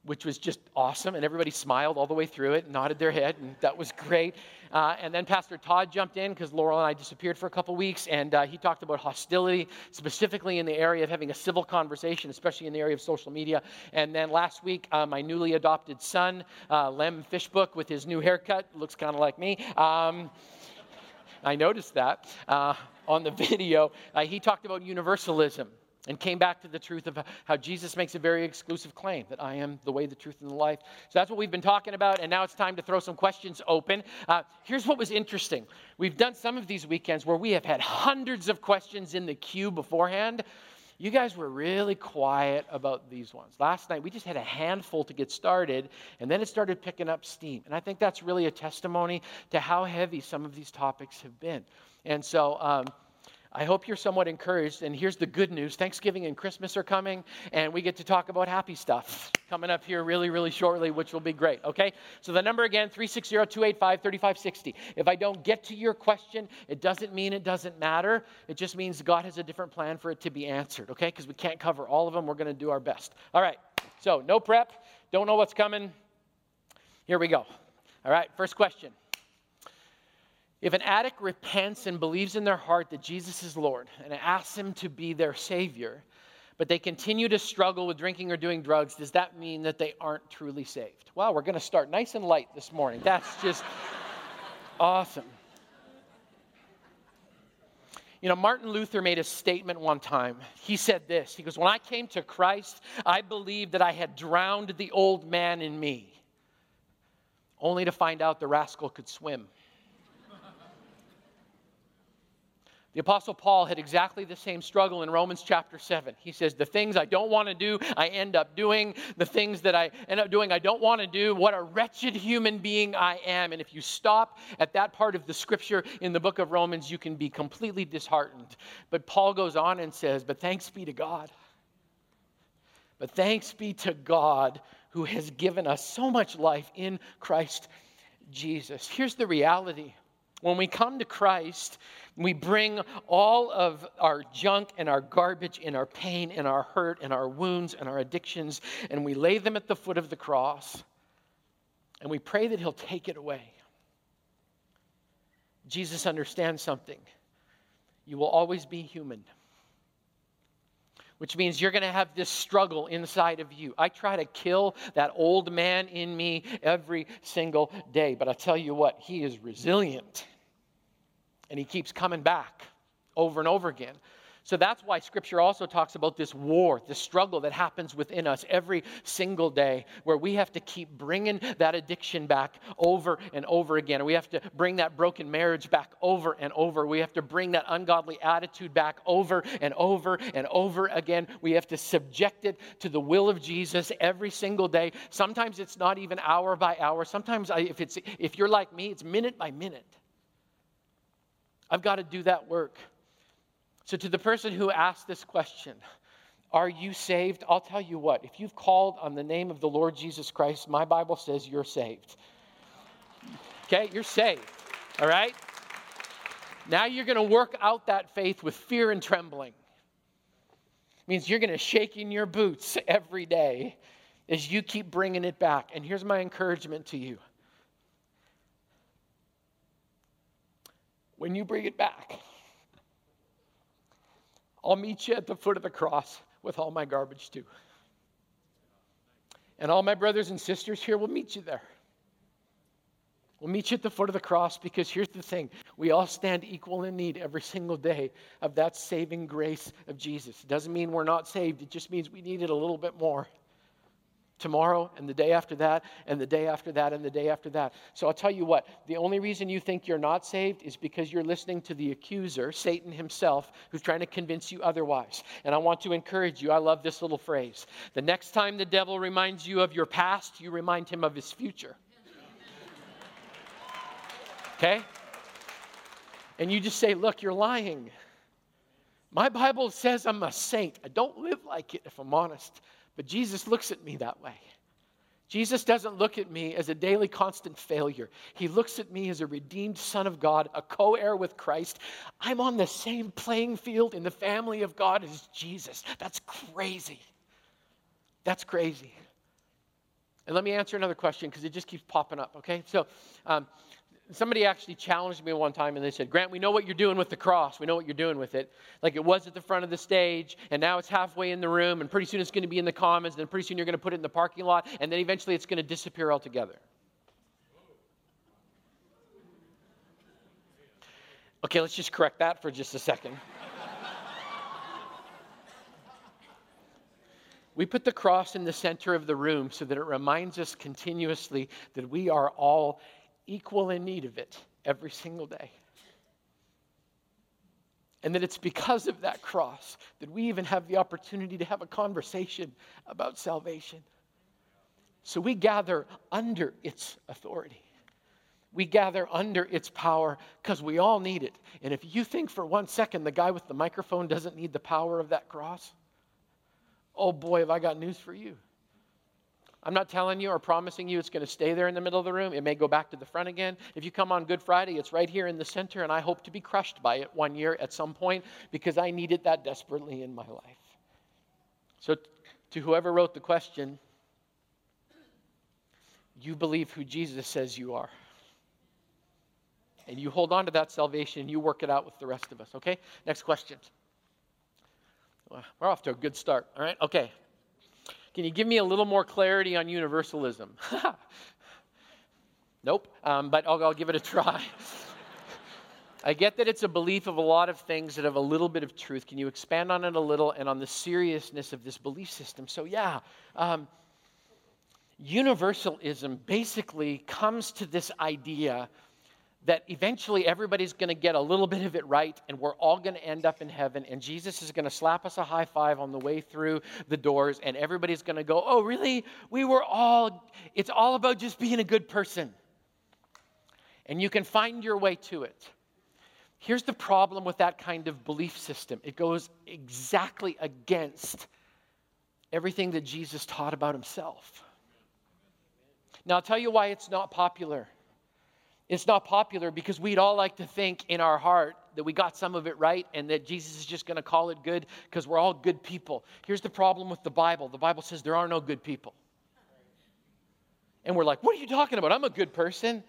which was just awesome. And everybody smiled all the way through it, nodded their head, and that was great. Uh, and then Pastor Todd jumped in because Laurel and I disappeared for a couple weeks, and uh, he talked about hostility, specifically in the area of having a civil conversation, especially in the area of social media. And then last week, uh, my newly adopted son, uh, Lem Fishbook, with his new haircut, looks kind of like me. Um, I noticed that uh, on the video. Uh, he talked about universalism and came back to the truth of how Jesus makes a very exclusive claim that I am the way, the truth, and the life. So that's what we've been talking about, and now it's time to throw some questions open. Uh, here's what was interesting we've done some of these weekends where we have had hundreds of questions in the queue beforehand. You guys were really quiet about these ones. Last night, we just had a handful to get started, and then it started picking up steam. And I think that's really a testimony to how heavy some of these topics have been. And so, um, I hope you're somewhat encouraged. And here's the good news Thanksgiving and Christmas are coming, and we get to talk about happy stuff coming up here really, really shortly, which will be great. Okay? So the number again 360 285 3560. If I don't get to your question, it doesn't mean it doesn't matter. It just means God has a different plan for it to be answered. Okay? Because we can't cover all of them. We're going to do our best. All right. So no prep, don't know what's coming. Here we go. All right, first question. If an addict repents and believes in their heart that Jesus is Lord and asks Him to be their Savior, but they continue to struggle with drinking or doing drugs, does that mean that they aren't truly saved? Well, we're going to start nice and light this morning. That's just awesome. You know, Martin Luther made a statement one time. He said this He goes, When I came to Christ, I believed that I had drowned the old man in me, only to find out the rascal could swim. The Apostle Paul had exactly the same struggle in Romans chapter 7. He says, The things I don't want to do, I end up doing. The things that I end up doing, I don't want to do. What a wretched human being I am. And if you stop at that part of the scripture in the book of Romans, you can be completely disheartened. But Paul goes on and says, But thanks be to God. But thanks be to God who has given us so much life in Christ Jesus. Here's the reality when we come to Christ, we bring all of our junk and our garbage and our pain and our hurt and our wounds and our addictions, and we lay them at the foot of the cross, and we pray that He'll take it away. Jesus understands something. You will always be human which means you're going to have this struggle inside of you. I try to kill that old man in me every single day, but I tell you what, he is resilient and he keeps coming back over and over again. So that's why scripture also talks about this war, this struggle that happens within us every single day, where we have to keep bringing that addiction back over and over again. We have to bring that broken marriage back over and over. We have to bring that ungodly attitude back over and over and over again. We have to subject it to the will of Jesus every single day. Sometimes it's not even hour by hour. Sometimes if it's if you're like me, it's minute by minute. I've got to do that work. So, to the person who asked this question, are you saved? I'll tell you what, if you've called on the name of the Lord Jesus Christ, my Bible says you're saved. Okay, you're saved. All right? Now you're going to work out that faith with fear and trembling. It means you're going to shake in your boots every day as you keep bringing it back. And here's my encouragement to you when you bring it back, I'll meet you at the foot of the cross with all my garbage too. And all my brothers and sisters here will meet you there. We'll meet you at the foot of the cross because here's the thing we all stand equal in need every single day of that saving grace of Jesus. It doesn't mean we're not saved, it just means we need it a little bit more tomorrow and the day after that and the day after that and the day after that. So I'll tell you what, the only reason you think you're not saved is because you're listening to the accuser, Satan himself, who's trying to convince you otherwise. And I want to encourage you. I love this little phrase. The next time the devil reminds you of your past, you remind him of his future. Okay? And you just say, Look, you're lying. My Bible says I'm a saint. I don't live like it, if I'm honest. But Jesus looks at me that way. Jesus doesn't look at me as a daily constant failure. He looks at me as a redeemed son of God, a co heir with Christ. I'm on the same playing field in the family of God as Jesus. That's crazy. That's crazy. And let me answer another question because it just keeps popping up, okay? So, um, somebody actually challenged me one time and they said, Grant, we know what you're doing with the cross. We know what you're doing with it. Like it was at the front of the stage, and now it's halfway in the room, and pretty soon it's going to be in the commons, and then pretty soon you're going to put it in the parking lot, and then eventually it's going to disappear altogether. Okay, let's just correct that for just a second. We put the cross in the center of the room so that it reminds us continuously that we are all equal in need of it every single day. And that it's because of that cross that we even have the opportunity to have a conversation about salvation. So we gather under its authority. We gather under its power because we all need it. And if you think for one second the guy with the microphone doesn't need the power of that cross, oh boy, have I got news for you. I'm not telling you or promising you it's going to stay there in the middle of the room. It may go back to the front again. If you come on Good Friday, it's right here in the center, and I hope to be crushed by it one year at some point because I need it that desperately in my life. So, to whoever wrote the question, you believe who Jesus says you are. And you hold on to that salvation, and you work it out with the rest of us, okay? Next question. We're off to a good start, all right? Okay. Can you give me a little more clarity on universalism? nope, um, but I'll, I'll give it a try. I get that it's a belief of a lot of things that have a little bit of truth. Can you expand on it a little and on the seriousness of this belief system? So, yeah, um, universalism basically comes to this idea that eventually everybody's going to get a little bit of it right and we're all going to end up in heaven and Jesus is going to slap us a high five on the way through the doors and everybody's going to go, "Oh, really? We were all it's all about just being a good person." And you can find your way to it. Here's the problem with that kind of belief system. It goes exactly against everything that Jesus taught about himself. Now, I'll tell you why it's not popular. It's not popular because we'd all like to think in our heart that we got some of it right and that Jesus is just going to call it good because we're all good people. Here's the problem with the Bible the Bible says there are no good people. And we're like, what are you talking about? I'm a good person.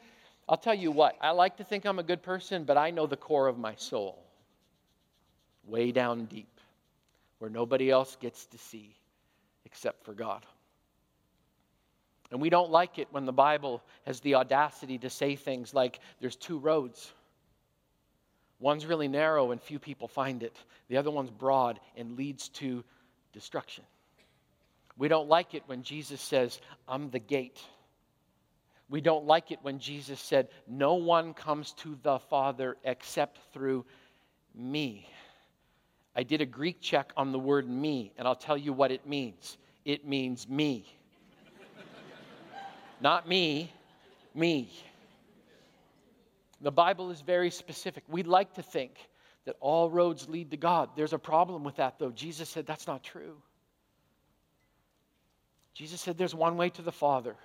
I'll tell you what, I like to think I'm a good person, but I know the core of my soul way down deep where nobody else gets to see except for God. And we don't like it when the Bible has the audacity to say things like there's two roads. One's really narrow and few people find it, the other one's broad and leads to destruction. We don't like it when Jesus says, I'm the gate. We don't like it when Jesus said, No one comes to the Father except through me. I did a Greek check on the word me, and I'll tell you what it means it means me. Not me, me. The Bible is very specific. We'd like to think that all roads lead to God. There's a problem with that, though. Jesus said that's not true. Jesus said there's one way to the Father,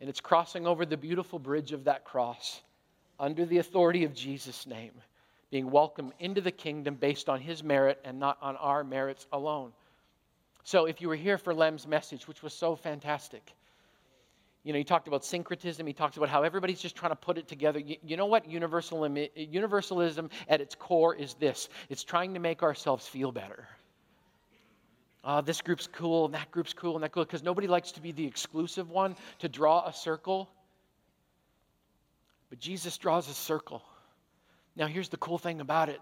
and it's crossing over the beautiful bridge of that cross under the authority of Jesus' name, being welcomed into the kingdom based on his merit and not on our merits alone. So, if you were here for Lem's message, which was so fantastic, you know, he talked about syncretism. He talks about how everybody's just trying to put it together. You, you know what? Universalism, universalism at its core is this it's trying to make ourselves feel better. Uh, this group's cool, and that group's cool, and that cool, because nobody likes to be the exclusive one to draw a circle. But Jesus draws a circle. Now, here's the cool thing about it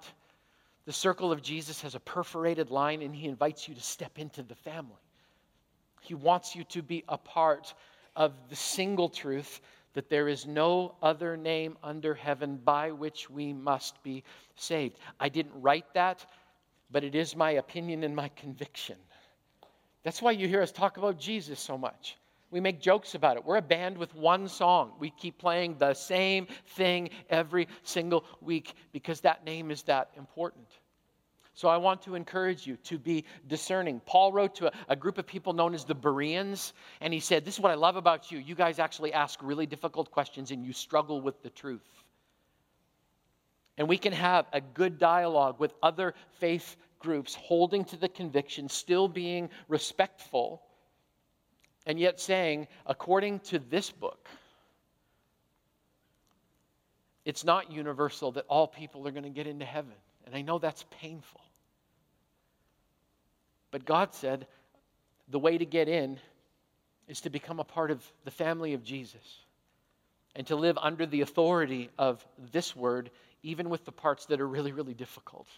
the circle of Jesus has a perforated line, and he invites you to step into the family. He wants you to be a part of the single truth that there is no other name under heaven by which we must be saved. I didn't write that, but it is my opinion and my conviction. That's why you hear us talk about Jesus so much. We make jokes about it. We're a band with one song. We keep playing the same thing every single week because that name is that important. So I want to encourage you to be discerning. Paul wrote to a, a, group of people known as the Bereans, and he said, This is what I love about you. You guys actually ask really difficult questions and you struggle with the truth. And we can have a good dialogue with other faith groups, holding to the conviction, still being respectful, and yet saying, according to this book, it's not universal that all people are going to get into heaven. And I know that's painful. But God said the way to get in is to become a part of the family of Jesus and to live under the authority of this word, even with the parts that are really, really difficult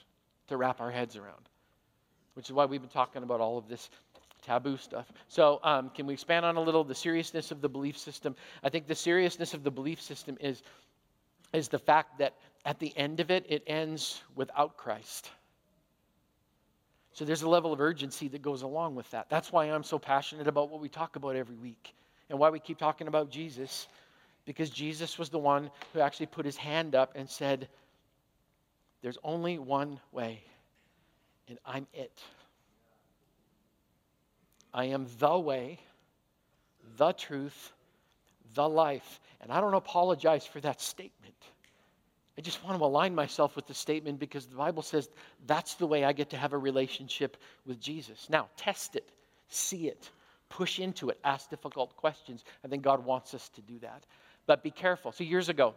to wrap our heads around, which is why we've been talking about all of this taboo stuff. So, um, can we expand on a little the seriousness of the belief system? I think the seriousness of the belief system is, is the fact that at the end of it, it ends without Christ. So there's a level of urgency that goes along with that. That's why I'm so passionate about what we talk about every week and why we keep talking about Jesus because Jesus was the one who actually put his hand up and said, There's only one way, and I'm it. I am the way, the truth, the life. And I don't apologize for that statement. I just want to align myself with the statement because the Bible says that's the way I get to have a relationship with Jesus. Now, test it, see it, push into it, ask difficult questions. I think God wants us to do that. But be careful. So, years ago,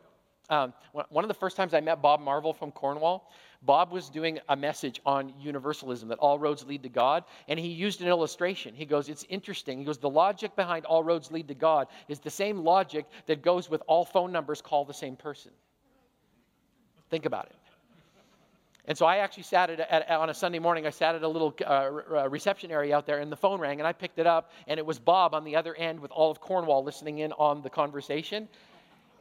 um, one of the first times I met Bob Marvel from Cornwall, Bob was doing a message on universalism that all roads lead to God, and he used an illustration. He goes, It's interesting. He goes, The logic behind all roads lead to God is the same logic that goes with all phone numbers call the same person. Think about it. And so I actually sat at, at, on a Sunday morning, I sat at a little uh, uh, reception area out there, and the phone rang, and I picked it up, and it was Bob on the other end with all of Cornwall listening in on the conversation.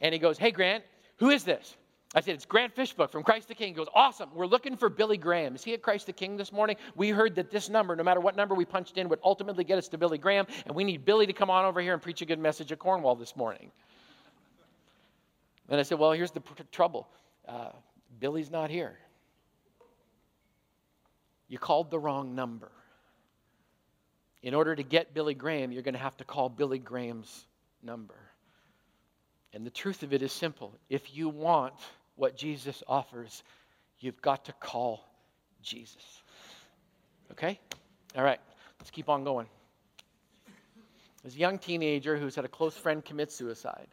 And he goes, Hey, Grant, who is this? I said, It's Grant Fishbook from Christ the King. He goes, Awesome. We're looking for Billy Graham. Is he at Christ the King this morning? We heard that this number, no matter what number we punched in, would ultimately get us to Billy Graham, and we need Billy to come on over here and preach a good message at Cornwall this morning. And I said, Well, here's the pr- trouble uh, Billy's not here. You called the wrong number. In order to get Billy Graham, you're going to have to call Billy Graham's number. And the truth of it is simple. If you want what Jesus offers, you've got to call Jesus. Okay? All right, let's keep on going. As a young teenager who's had a close friend commit suicide,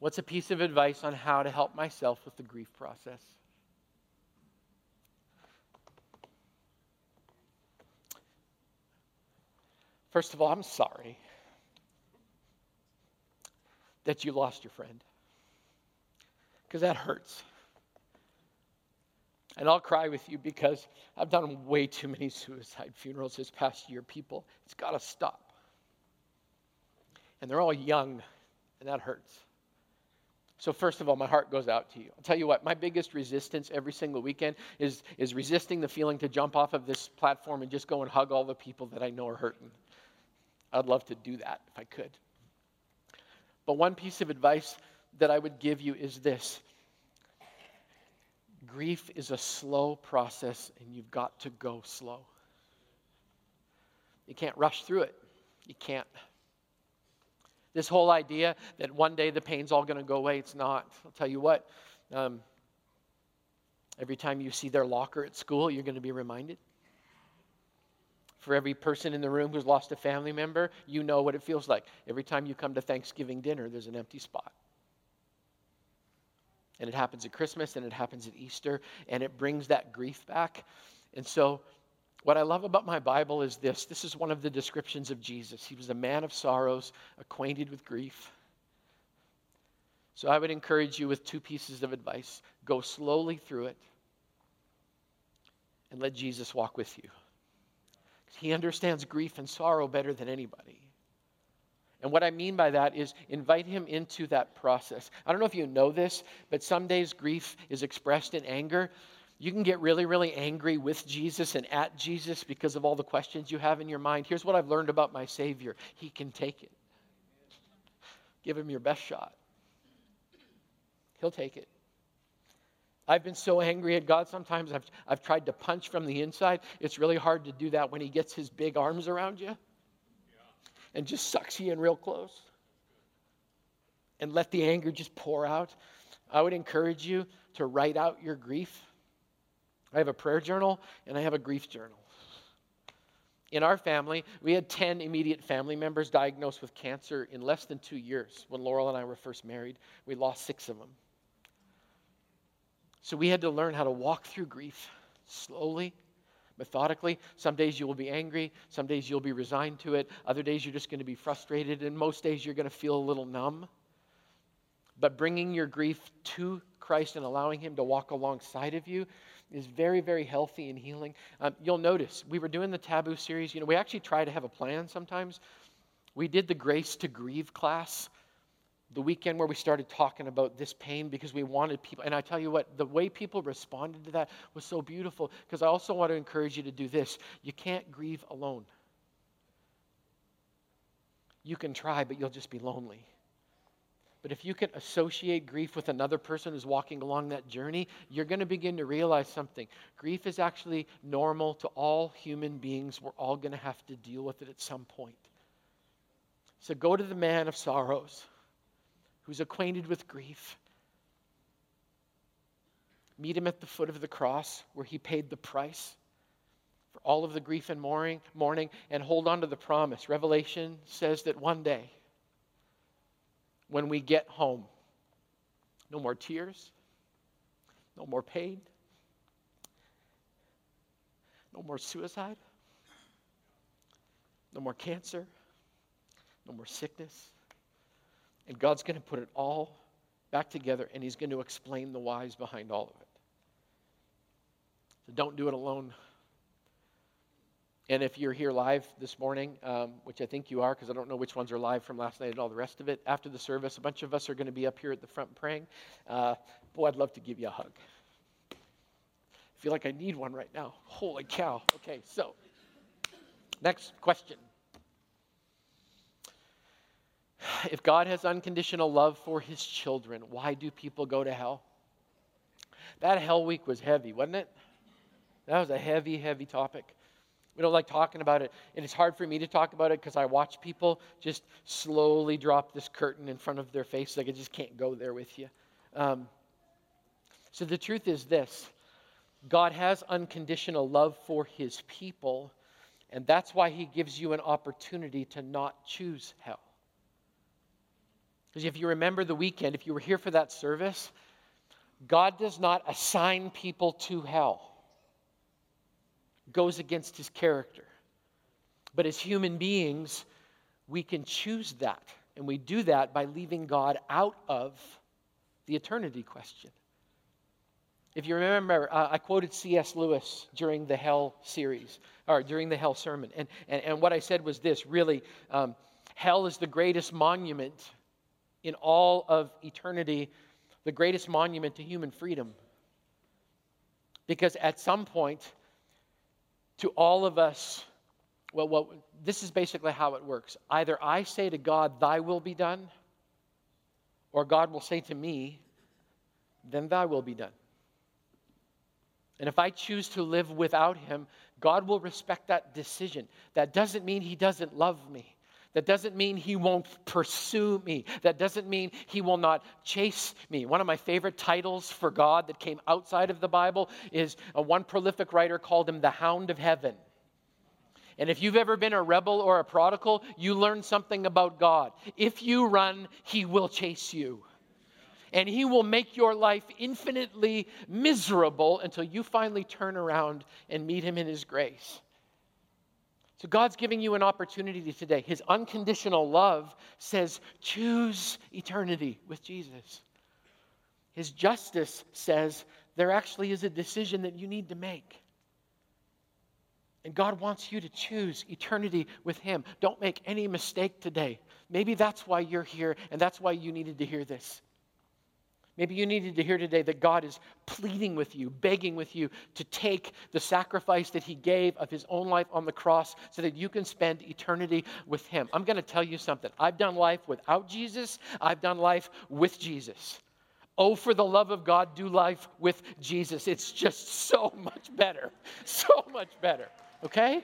what's a piece of advice on how to help myself with the grief process? First of all, I'm sorry that you lost your friend. Because that hurts. And I'll cry with you because I've done way too many suicide funerals this past year, people. It's got to stop. And they're all young, and that hurts. So, first of all, my heart goes out to you. I'll tell you what, my biggest resistance every single weekend is, is resisting the feeling to jump off of this platform and just go and hug all the people that I know are hurting. I'd love to do that if I could. But one piece of advice that I would give you is this grief is a slow process, and you've got to go slow. You can't rush through it. You can't. This whole idea that one day the pain's all going to go away, it's not. I'll tell you what, um, every time you see their locker at school, you're going to be reminded. For every person in the room who's lost a family member, you know what it feels like. Every time you come to Thanksgiving dinner, there's an empty spot. And it happens at Christmas and it happens at Easter, and it brings that grief back. And so, what I love about my Bible is this this is one of the descriptions of Jesus. He was a man of sorrows, acquainted with grief. So, I would encourage you with two pieces of advice go slowly through it, and let Jesus walk with you. He understands grief and sorrow better than anybody. And what I mean by that is invite him into that process. I don't know if you know this, but some days grief is expressed in anger. You can get really, really angry with Jesus and at Jesus because of all the questions you have in your mind. Here's what I've learned about my Savior He can take it. Give him your best shot, He'll take it. I've been so angry at God sometimes I've, I've tried to punch from the inside. It's really hard to do that when He gets His big arms around you and just sucks you in real close and let the anger just pour out. I would encourage you to write out your grief. I have a prayer journal and I have a grief journal. In our family, we had 10 immediate family members diagnosed with cancer in less than two years. When Laurel and I were first married, we lost six of them. So we had to learn how to walk through grief slowly, methodically. Some days you will be angry, some days you'll be resigned to it, other days you're just going to be frustrated, and most days you're going to feel a little numb. But bringing your grief to Christ and allowing Him to walk alongside of you is very, very healthy and healing. Um, you'll notice we were doing the taboo series. You know, we actually try to have a plan sometimes. We did the Grace to Grieve class the weekend where we started talking about this pain because we wanted people. And I tell you what, the way people responded to that was so beautiful because I also want to encourage you to do this. You can't grieve alone. You can try, but you'll just be lonely. But if you can associate grief with another person who's walking along that journey, you're going to begin to realize something. Grief is actually normal to all human beings. We're all going to have to deal with it at some point. So go to the man of sorrows who's acquainted with grief. Meet him at the foot of the cross where he paid the price for all of the grief and mourning, mourning and hold on to the promise. Revelation says that one day, when we get home. No more tears, no more pain, no more suicide, no more cancer, no more sickness. And God's going to put it all back together and He's going to explain the whys behind all of it. So don't do it alone. And if you're here live this morning, um, which I think you are, because I don't know which ones are live from last night and all the rest of it, after the service, a bunch of us are going to be up here at the front praying. Uh, boy, I'd love to give you a hug. I feel like I need one right now. Holy cow. Okay, so next question. If God has unconditional love for his children, why do people go to hell? That hell week was heavy, wasn't it? That was a heavy, heavy topic. We don't like talking about it. And it's hard for me to talk about it because I watch people just slowly drop this curtain in front of their face. Like I just can't go there with you. Um, so the truth is this God has unconditional love for his people, and that's why he gives you an opportunity to not choose hell. Because if you remember the weekend, if you were here for that service, God does not assign people to hell goes against his character. But as human beings, we can choose that. And we do that by leaving God out of the eternity question. If you remember, uh, I quoted C.S. Lewis during the Hell series, or during the Hell sermon. And, and, and what I said was this really, um, hell is the greatest monument in all of eternity, the greatest monument to human freedom. Because at some point, to all of us, well, well, this is basically how it works. Either I say to God, Thy will be done, or God will say to me, Then Thy will be done. And if I choose to live without Him, God will respect that decision. That doesn't mean He doesn't love me. That doesn't mean he won't pursue me. That doesn't mean he will not chase me. One of my favorite titles for God that came outside of the Bible is a one prolific writer called him the Hound of Heaven. And if you've ever been a rebel or a prodigal, you learn something about God. If you run, he will chase you. And he will make your life infinitely miserable until you finally turn around and meet him in his grace. So God's giving you an opportunity today. His unconditional love says, choose eternity with Jesus. His justice says, there actually is a decision that you need to make. And God wants you to choose eternity with Him. Don't make any mistake today. Maybe that's why you're here, and that's why you needed to hear this. Maybe you needed to hear today that God is pleading with you, begging with you to take the sacrifice that He gave of His own life on the cross so that you can spend eternity with Him. I'm going to tell you something. I've done life without Jesus, I've done life with Jesus. Oh, for the love of God, do life with Jesus. It's just so much better. So much better. Okay?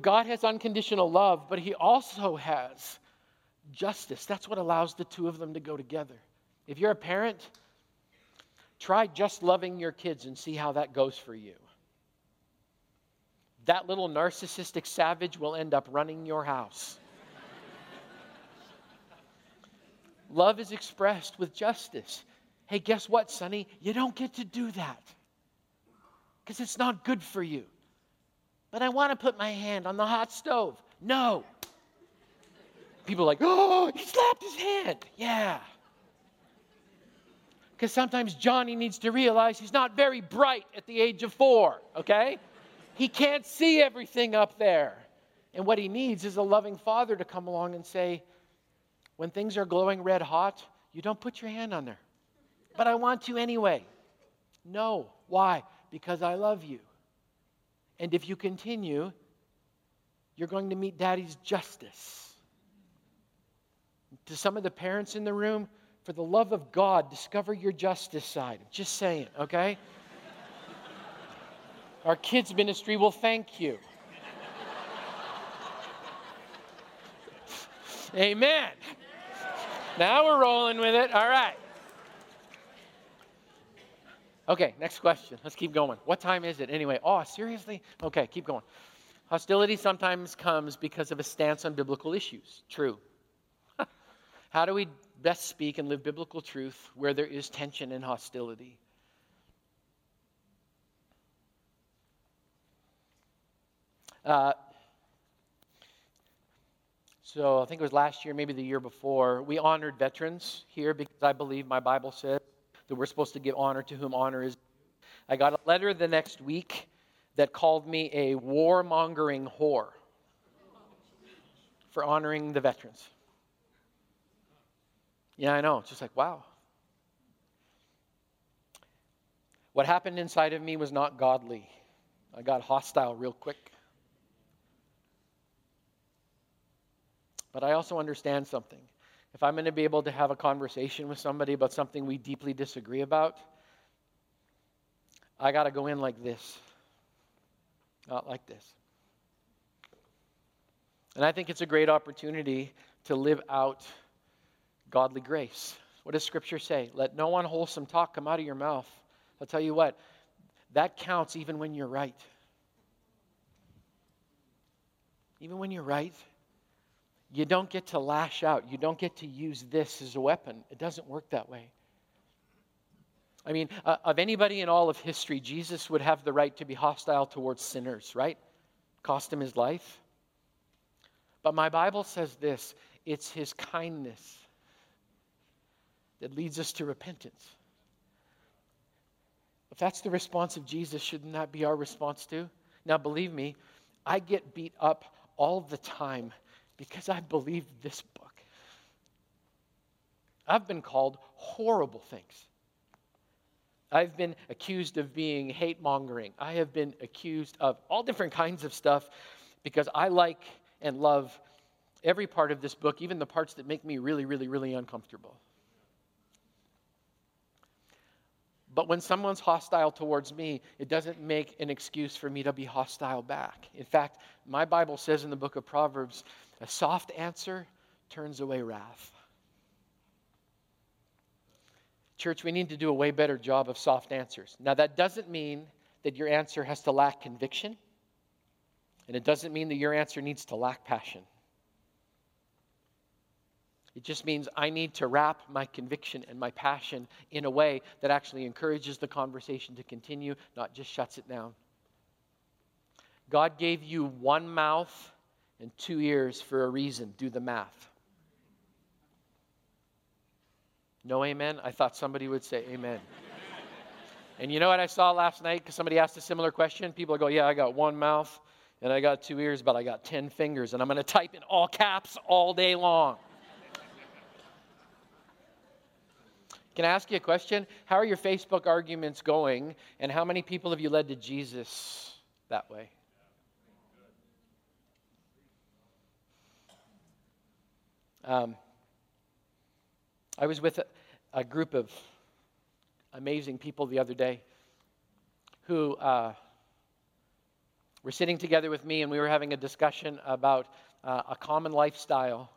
God has unconditional love, but He also has justice. That's what allows the two of them to go together. If you're a parent, try just loving your kids and see how that goes for you. That little narcissistic savage will end up running your house. Love is expressed with justice. Hey, guess what, Sonny? You don't get to do that because it's not good for you. But I want to put my hand on the hot stove. No. People are like, oh, he slapped his hand. Yeah. Because sometimes Johnny needs to realize he's not very bright at the age of four, okay? He can't see everything up there. And what he needs is a loving father to come along and say, when things are glowing red hot, you don't put your hand on there. But I want to anyway. No. Why? Because I love you. And if you continue, you're going to meet daddy's justice. to some of the parents in the room, for the love of God, discover your justice side. Just saying, okay? Our kids' ministry will thank you. Amen. Now we're rolling with it. All right. Okay, next question. Let's keep going. What time is it anyway? Oh, seriously? Okay, keep going. Hostility sometimes comes because of a stance on biblical issues. True. How do we best speak and live biblical truth where there is tension and hostility? Uh, so I think it was last year, maybe the year before, we honored veterans here because I believe my Bible says that we're supposed to give honor to whom honor is. I got a letter the next week that called me a warmongering whore for honoring the veterans. Yeah, I know. It's just like, wow. What happened inside of me was not godly. I got hostile real quick. But I also understand something. If I'm going to be able to have a conversation with somebody about something we deeply disagree about, I got to go in like this, not like this. And I think it's a great opportunity to live out godly grace. What does Scripture say? Let no unwholesome talk come out of your mouth. I'll tell you what, that counts even when you're right. Even when you're right. You don't get to lash out. You don't get to use this as a weapon. It doesn't work that way. I mean, uh, of anybody in all of history, Jesus would have the right to be hostile towards sinners, right? Cost him his life. But my Bible says this it's his kindness that leads us to repentance. If that's the response of Jesus, shouldn't that be our response too? Now, believe me, I get beat up all the time because I believe this book. I've been called horrible things. I've been accused of being hate mongering. I have been accused of all different kinds of stuff because I like and love every part of this book, even the parts that make me really, really, really uncomfortable. But when someone's hostile towards me, it doesn't make an excuse for me to be hostile back. In fact, my Bible says in the book of Proverbs a soft answer turns away wrath. Church, we need to do a way better job of soft answers. Now, that doesn't mean that your answer has to lack conviction, and it doesn't mean that your answer needs to lack passion. It just means I need to wrap my conviction and my passion in a way that actually encourages the conversation to continue, not just shuts it down. God gave you one mouth and two ears for a reason. Do the math. No amen? I thought somebody would say amen. and you know what I saw last night? Because somebody asked a similar question. People go, Yeah, I got one mouth and I got two ears, but I got 10 fingers, and I'm going to type in all caps all day long. Can I ask you a question? How are your Facebook arguments going, and how many people have you led to Jesus that way? Um, I was with a, a, group of amazing people the other day who uh, were sitting together with me, and we were having a discussion about uh, a common lifestyle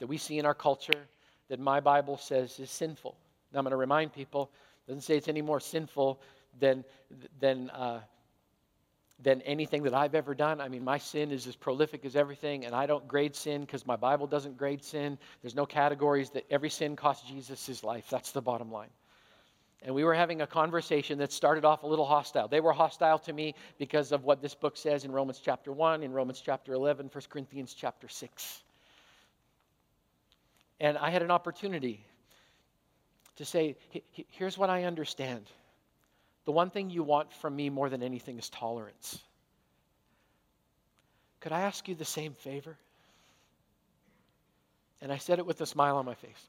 that we see in our culture that my Bible says is sinful. I'm going to remind people, doesn't say it's any more sinful than, than uh, than anything that I've ever done. I mean, my sin is as prolific as everything, and I don't grade sin because my Bible doesn't grade sin. There's no categories that every sin cost Jesus his life. That's the bottom line. And we were having a conversation that started off a little hostile. They were hostile to me because of what this book says in Romans chapter 1, in Romans chapter 11, 1 Corinthians chapter 6. And I had an opportunity to say, here's what I understand. The one thing you want from me more than anything is tolerance. Could I ask you the same favor? And I said it with a smile on my face.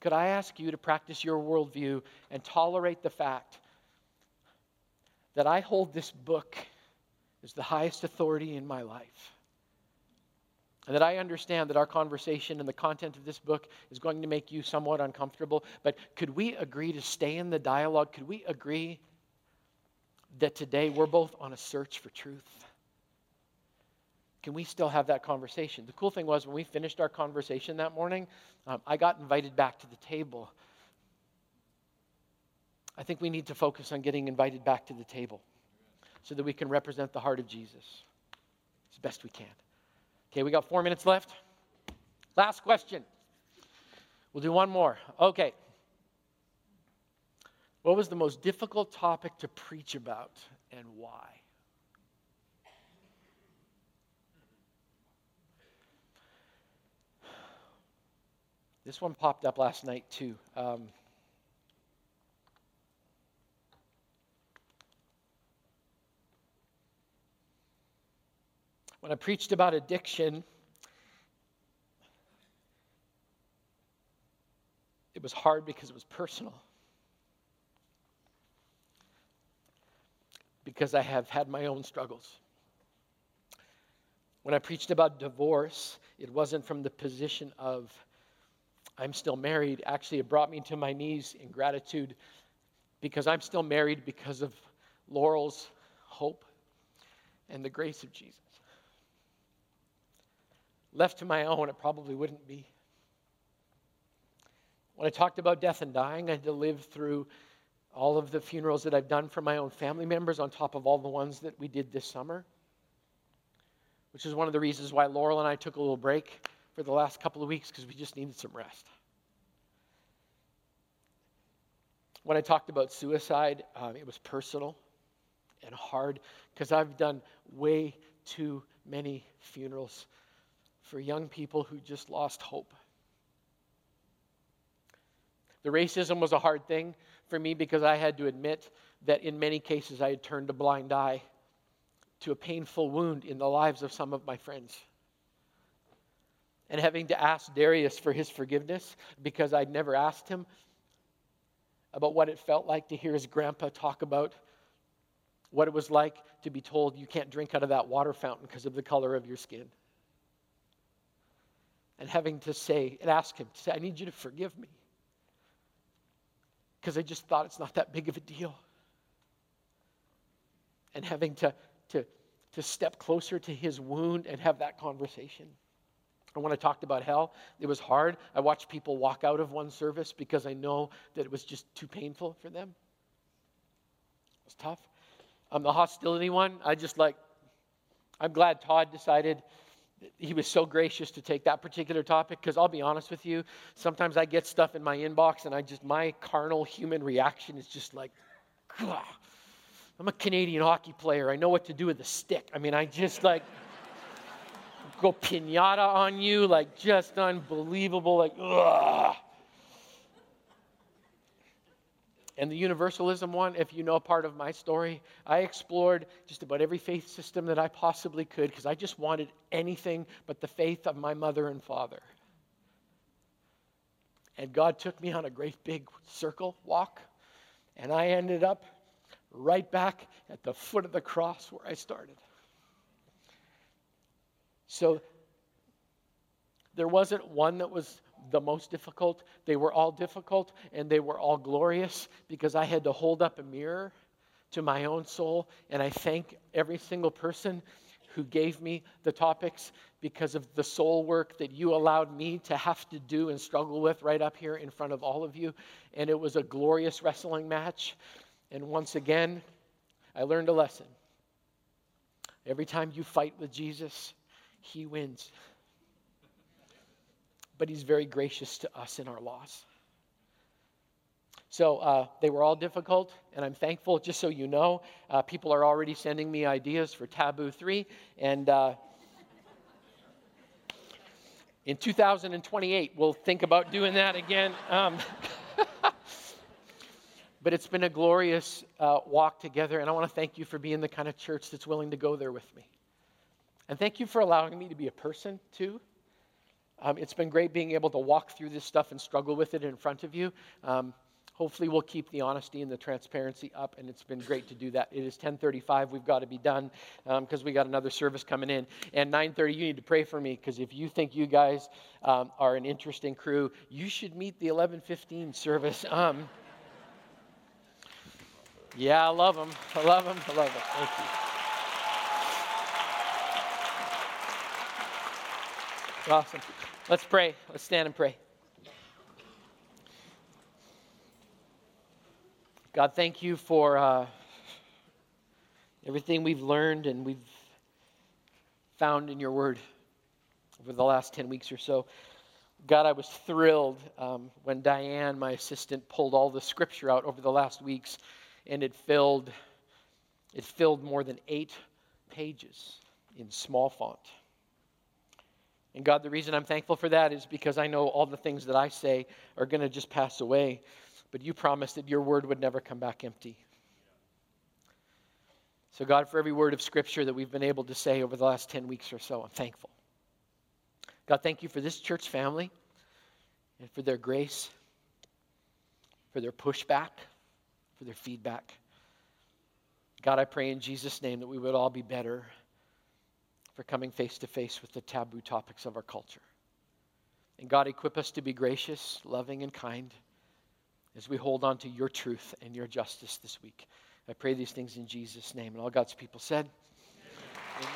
Could I ask you to practice your worldview and tolerate the fact that I hold this book as the highest authority in my life? And that I understand that our conversation and the content of this book is going to make you somewhat uncomfortable. But could we agree to stay in the dialogue? Could we agree that today we're both on a search for truth? Can we still have that conversation? The cool thing was when we finished our conversation that morning, um, I got invited back to the table. I think we need to focus on getting invited back to the table so that we can represent the heart of Jesus as best we can. Okay, we got four minutes left. Last question. We'll do one more. Okay. What was the most difficult topic to preach about and why? This one popped up last night too. Um, When I preached about addiction, it was hard because it was personal. Because I have had my own struggles. When I preached about divorce, it wasn't from the position of, I'm still married. Actually, it brought me to my knees in gratitude because I'm still married because of Laurel's hope and the grace of Jesus. Left to my own, it probably wouldn't be. When I talked about death and dying, I had to live through all of the funerals that I've done for my own family members on top of all the ones that we did this summer, which is one of the reasons why Laurel and I took a little break for the last couple of weeks because we just needed some rest. When I talked about suicide, um, it was personal and hard because I've done way too many funerals for young people who just lost hope. The racism was a hard thing for me because I had to admit that in many cases I had turned a blind eye to a painful wound in the lives of some of my friends. And having to ask Darius for his forgiveness because I'd never asked him about what it felt like to hear his grandpa talk about what it was like to be told you can't drink out of that water fountain because of the color of your skin and having to say and ask him to say, I need you to forgive me. Because I just thought it's not that big of a deal. And having to, to, to step closer to his wound and have that conversation. And when I talked about hell, it was hard. I watched people walk out of one service because I know that it was just too painful for them. It was tough. Um, the hostility one, I just like, I'm glad Todd decided he was so gracious to take that particular topic because I'll be honest with you, sometimes I get stuff in my inbox and I just, my carnal human reaction is just like, Gah. I'm a Canadian hockey player. I know what to do with a stick. I mean, I just like go pinata on you, like just unbelievable, like, ugh. And the universalism one, if you know part of my story, I explored just about every faith system that I possibly could because I just wanted anything but the faith of my mother and father. And God took me on a great big circle walk, and I ended up right back at the foot of the cross where I started. So there wasn't one that was the most difficult. They were all difficult and they were all glorious because I had to hold up a mirror to my own soul. And I thank every single person who gave me the topics because of the soul work that you allowed me to have to do and struggle with right up here in front of all of you. And it was a glorious wrestling match. And once again, I learned a lesson. Every time you fight with Jesus, he wins but he's very gracious to us in our loss. So uh, they were all difficult, and I'm thankful. Just so you know, uh, people are already sending me ideas for Taboo 3, and uh, in 2028, we'll think about doing that again. Um, but it's been a glorious uh, walk together, and I want to thank you for being the kind of church that's willing to go there with me. And thank you for allowing me to be a person, too. Um, it's been great being able to walk through this stuff and struggle with it in front of you. Um, hopefully we'll keep the honesty and the transparency up and it's been great to do that. It is 10.35 we've got to be done because um, we got another service coming in. And 9.30 you need to pray for me because if you think you guys um, are an interesting crew you should meet the 11.15 service. Um, yeah i love them i love them i love them thank you awesome let's pray let's stand and pray God, thank you for uh, everything we've learned and we've found in your word over the last 10 weeks or so. God, I was thrilled um, when Diane, my assistant, pulled all the scripture out over the last weeks, and it filled, it filled more than eight pages in small font. And God, the reason I'm thankful for that is because I know all the things that I say are going to just pass away but you promised that your word would never come back empty. So, God, for every word of Scripture that we've been able to say over the last 10 weeks or so, I'm thankful. God, thank you for this church family and for their grace, for their pushback, for their feedback. God, I pray in Jesus' name that we would all be better for coming face to face with the taboo topics of our culture. And God, equip us to be gracious, loving, and kind as we hold on to your truth and your justice this week. I pray these things in Jesus' name. And all God's people said, Amen.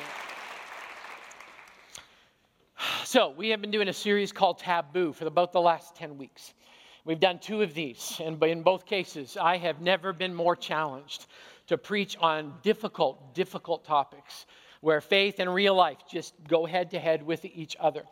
So, we have been doing a series called Taboo for about the last 10 weeks. We've done two of these, and in both cases, I have never been more challenged to preach on difficult, difficult topics where faith and real life just go head to head with each other.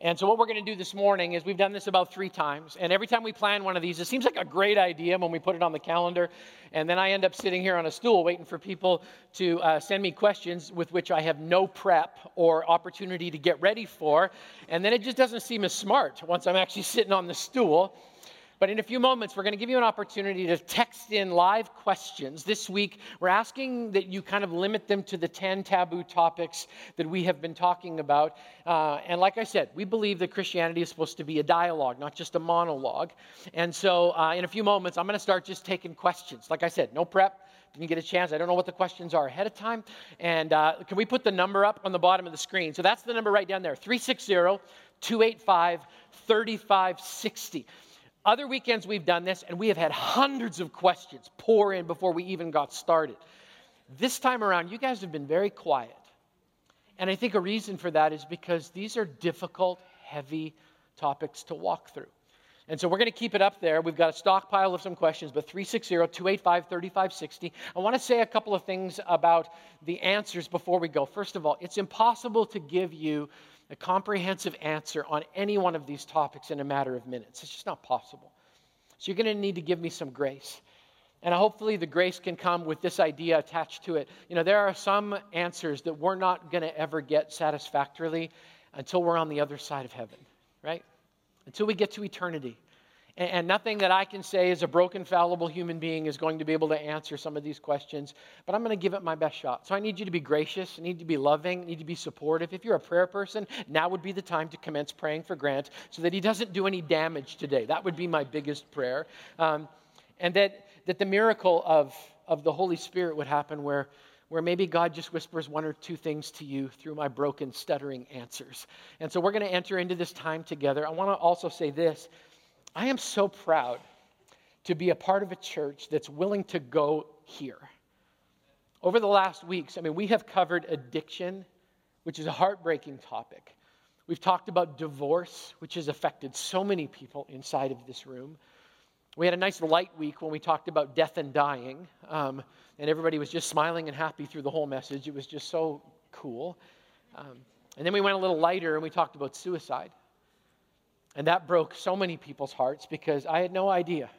And so, what we're going to do this morning is we've done this about three times. And every time we plan one of these, it seems like a great idea when we put it on the calendar. And then I end up sitting here on a stool waiting for people to uh, send me questions with which I have no prep or opportunity to get ready for. And then it just doesn't seem as smart once I'm actually sitting on the stool. But in a few moments, we're going to give you an opportunity to text in live questions. This week, we're asking that you kind of limit them to the 10 taboo topics that we have been talking about. Uh, and like I said, we believe that Christianity is supposed to be a dialogue, not just a monologue. And so uh, in a few moments, I'm going to start just taking questions. Like I said, no prep. Didn't get a chance. I don't know what the questions are ahead of time. And uh, can we put the number up on the bottom of the screen? So that's the number right down there 360 285 3560. Other weekends we've done this, and we have had hundreds of questions pour in before we even got started. This time around, you guys have been very quiet. And I think a reason for that is because these are difficult, heavy topics to walk through. And so we're going to keep it up there. We've got a stockpile of some questions, but 360 285 3560. I want to say a couple of things about the answers before we go. First of all, it's impossible to give you a comprehensive answer on any one of these topics in a matter of minutes. It's just not possible. So you're going to need to give me some grace. And hopefully, the grace can come with this idea attached to it. You know, there are some answers that we're not going to ever get satisfactorily until we're on the other side of heaven, right? Until we get to eternity. And nothing that I can say as a broken, fallible human being is going to be able to answer some of these questions, but I'm going to give it my best shot. So I need you to be gracious, I need to be loving, I need to be supportive. If you're a prayer person, now would be the time to commence praying for Grant so that he doesn't do any damage today. That would be my biggest prayer. Um, and that, that the miracle of, of the Holy Spirit would happen where where maybe God just whispers one or two things to you through my broken, stuttering answers. And so we're going to enter into this time together. I want to also say this I am so proud to be a part of a church that's willing to go here. Over the last weeks, I mean, we have covered addiction, which is a heartbreaking topic. We've talked about divorce, which has affected so many people inside of this room. We had a nice light week when we talked about death and dying, um, and everybody was just smiling and happy through the whole message. It was just so cool. Um, and then we went a little lighter and we talked about suicide. And that broke so many people's hearts because I had no idea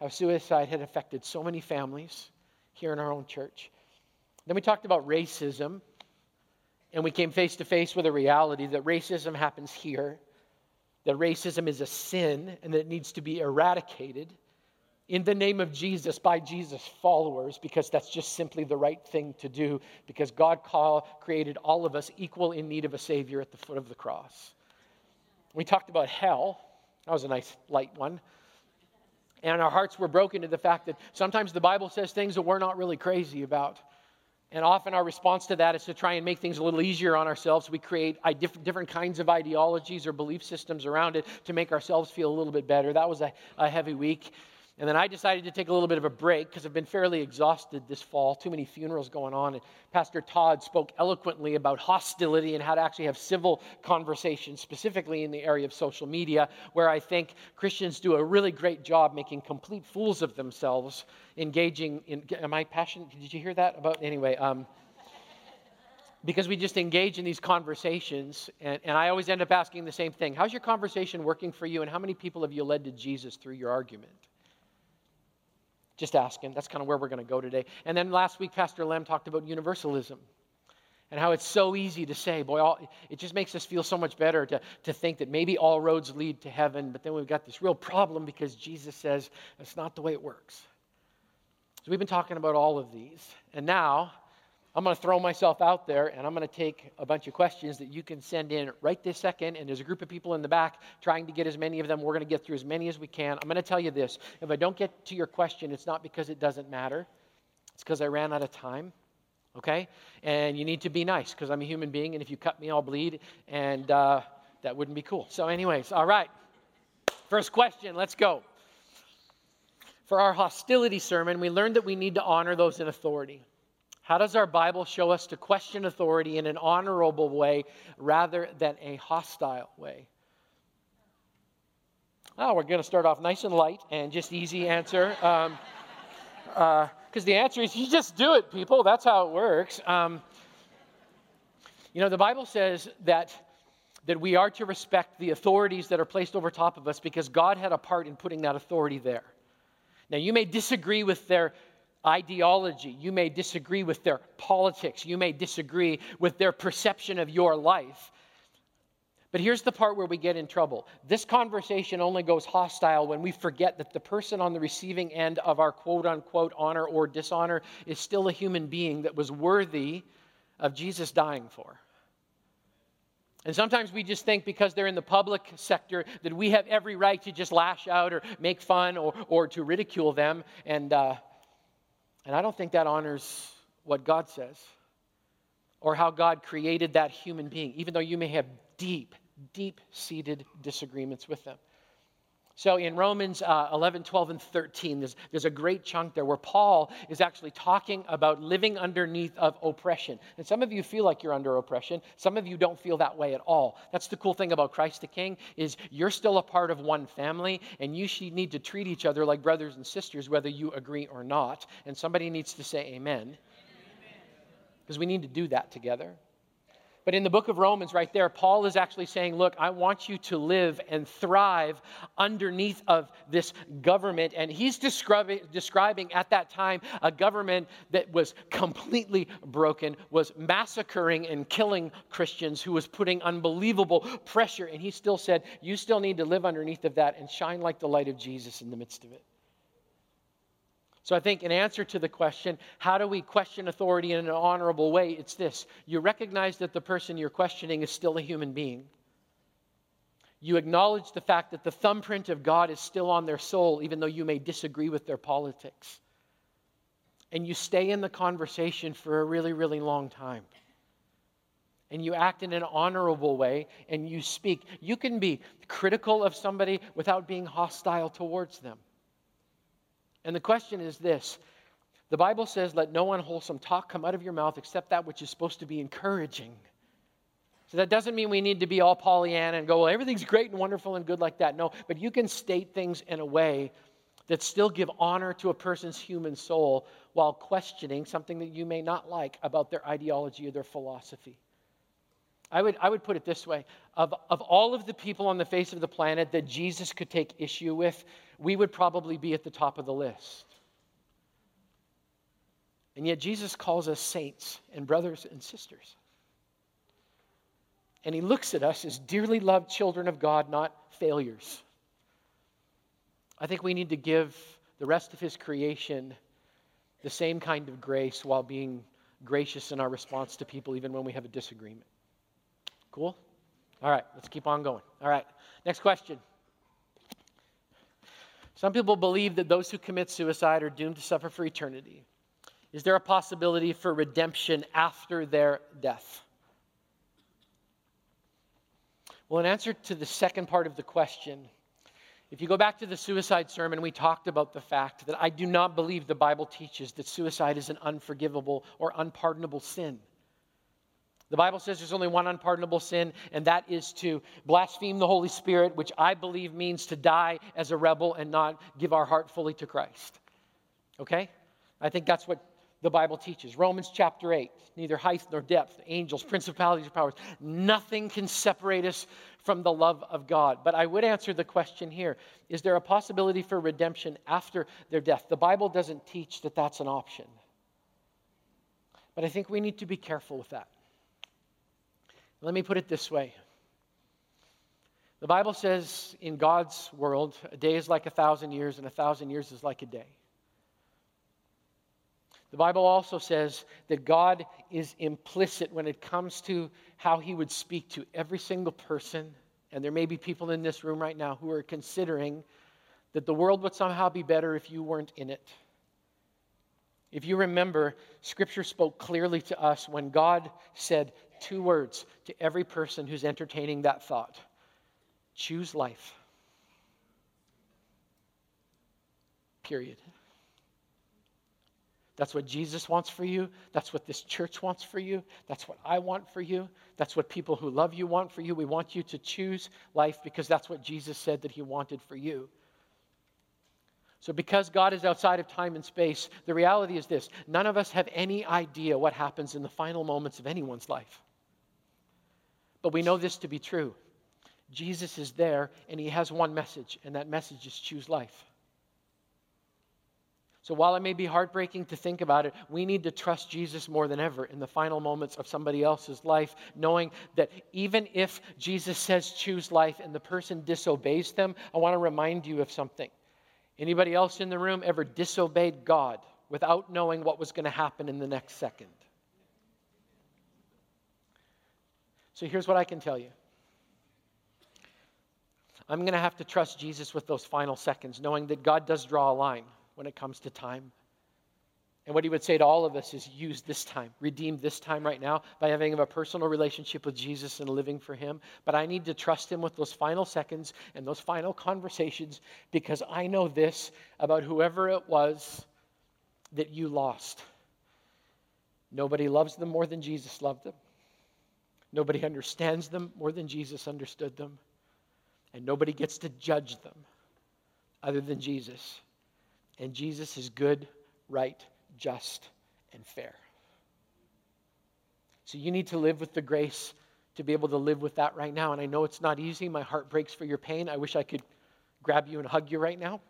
how suicide had affected so many families here in our own church. Then we talked about racism, and we came face to face with a reality that racism happens here, that racism is a sin, and that it needs to be eradicated in the name of Jesus by Jesus' followers because that's just simply the right thing to do because God call, created all of us equal in need of a Savior at the foot of the cross. We talked about hell. That was a nice light one. And our hearts were broken to the fact that sometimes the Bible says things that we're not really crazy about. And often our response to that is to try and make things a little easier on ourselves. We create different kinds of ideologies or belief systems around it to make ourselves feel a little bit better. That was a, a heavy week. And then I decided to take a little bit of a break because I've been fairly exhausted this fall. Too many funerals going on. And Pastor Todd spoke eloquently about hostility and how to actually have civil conversations, specifically in the area of social media, where I think Christians do a really great job making complete fools of themselves, engaging in. Am I passionate? Did you hear that? About anyway. Um, because we just engage in these conversations, and, and I always end up asking the same thing How's your conversation working for you, and how many people have you led to Jesus through your argument? Just asking. That's kind of where we're going to go today. And then last week, Pastor Lem talked about universalism and how it's so easy to say, boy, all, it just makes us feel so much better to, to think that maybe all roads lead to heaven, but then we've got this real problem because Jesus says that's not the way it works. So we've been talking about all of these. And now, I'm going to throw myself out there and I'm going to take a bunch of questions that you can send in right this second. And there's a group of people in the back trying to get as many of them. We're going to get through as many as we can. I'm going to tell you this if I don't get to your question, it's not because it doesn't matter, it's because I ran out of time. Okay? And you need to be nice because I'm a human being. And if you cut me, I'll bleed. And uh, that wouldn't be cool. So, anyways, all right. First question, let's go. For our hostility sermon, we learned that we need to honor those in authority. How does our Bible show us to question authority in an honorable way rather than a hostile way? Oh, we're going to start off nice and light and just easy answer. Um, because uh, the answer is you just do it, people. That's how it works. Um, you know, the Bible says that that we are to respect the authorities that are placed over top of us because God had a part in putting that authority there. Now, you may disagree with their ideology. You may disagree with their politics. You may disagree with their perception of your life. But here's the part where we get in trouble. This conversation only goes hostile when we forget that the person on the receiving end of our quote unquote honor or dishonor is still a human being that was worthy of Jesus dying for. And sometimes we just think because they're in the public sector that we have every right to just lash out or make fun or, or to ridicule them. And uh, and I don't think that honors what God says or how God created that human being, even though you may have deep, deep seated disagreements with them. So in Romans uh, 11, 12, and 13, there's, there's a great chunk there where Paul is actually talking about living underneath of oppression. And some of you feel like you're under oppression. Some of you don't feel that way at all. That's the cool thing about Christ the King is you're still a part of one family, and you should need to treat each other like brothers and sisters, whether you agree or not. And somebody needs to say amen. Because we need to do that together. But in the book of Romans, right there, Paul is actually saying, Look, I want you to live and thrive underneath of this government. And he's describing, describing at that time a government that was completely broken, was massacring and killing Christians, who was putting unbelievable pressure. And he still said, You still need to live underneath of that and shine like the light of Jesus in the midst of it. So I think in answer to the question, how do we question authority in an honorable way? It's this you recognize that the person you're questioning is still a human being. You acknowledge the fact that the thumbprint of God is still on their soul, even though you may disagree with their politics. And you stay in the conversation for a really, really long time. And you act in an honorable way and you speak. You can be critical of somebody without being hostile towards them. And the question is this the Bible says, Let no unwholesome talk come out of your mouth except that which is supposed to be encouraging. So that doesn't mean we need to be all Pollyanna and go, well, everything's great and wonderful and good like that. No, but you can state things in a way that still give honor to a person's human soul while questioning something that you may not like about their ideology or their philosophy. I would, I would put it this way of, of all of the people on the face of the planet that Jesus could take issue with, we would probably be at the top of the list. And yet, Jesus calls us saints and brothers and sisters. And he looks at us as dearly loved children of God, not failures. I think we need to give the rest of his creation the same kind of grace while being gracious in our response to people, even when we have a disagreement. Cool? All right, let's keep on going. All right, next question. Some people believe that those who commit suicide are doomed to suffer for eternity. Is there a possibility for redemption after their death? Well, in answer to the second part of the question, if you go back to the suicide sermon, we talked about the fact that I do not believe the Bible teaches that suicide is an unforgivable or unpardonable sin. The Bible says there's only one unpardonable sin, and that is to blaspheme the Holy Spirit, which I believe means to die as a rebel and not give our heart fully to Christ. Okay? I think that's what the Bible teaches. Romans chapter 8 neither height nor depth, angels, principalities, or powers, nothing can separate us from the love of God. But I would answer the question here is there a possibility for redemption after their death? The Bible doesn't teach that that's an option. But I think we need to be careful with that. Let me put it this way. The Bible says in God's world, a day is like a thousand years, and a thousand years is like a day. The Bible also says that God is implicit when it comes to how he would speak to every single person. And there may be people in this room right now who are considering that the world would somehow be better if you weren't in it. If you remember, Scripture spoke clearly to us when God said two words to every person who's entertaining that thought choose life. Period. That's what Jesus wants for you. That's what this church wants for you. That's what I want for you. That's what people who love you want for you. We want you to choose life because that's what Jesus said that He wanted for you. So, because God is outside of time and space, the reality is this none of us have any idea what happens in the final moments of anyone's life. But we know this to be true Jesus is there, and He has one message, and that message is choose life. So while it may be heartbreaking to think about it, we need to trust Jesus more than ever in the final moments of somebody else's life, knowing that even if Jesus says choose life and the person disobeys them, I want to remind you of something. Anybody else in the room ever disobeyed God without knowing what was going to happen in the next second? So here's what I can tell you. I'm going to have to trust Jesus with those final seconds, knowing that God does draw a line when it comes to time. And what he would say to all of us is use this time, redeem this time right now by having a personal relationship with Jesus and living for him. But I need to trust him with those final seconds and those final conversations because I know this about whoever it was that you lost. Nobody loves them more than Jesus loved them. Nobody understands them more than Jesus understood them. And nobody gets to judge them other than Jesus. And Jesus is good, right, just, and fair. So you need to live with the grace to be able to live with that right now. And I know it's not easy. My heart breaks for your pain. I wish I could grab you and hug you right now.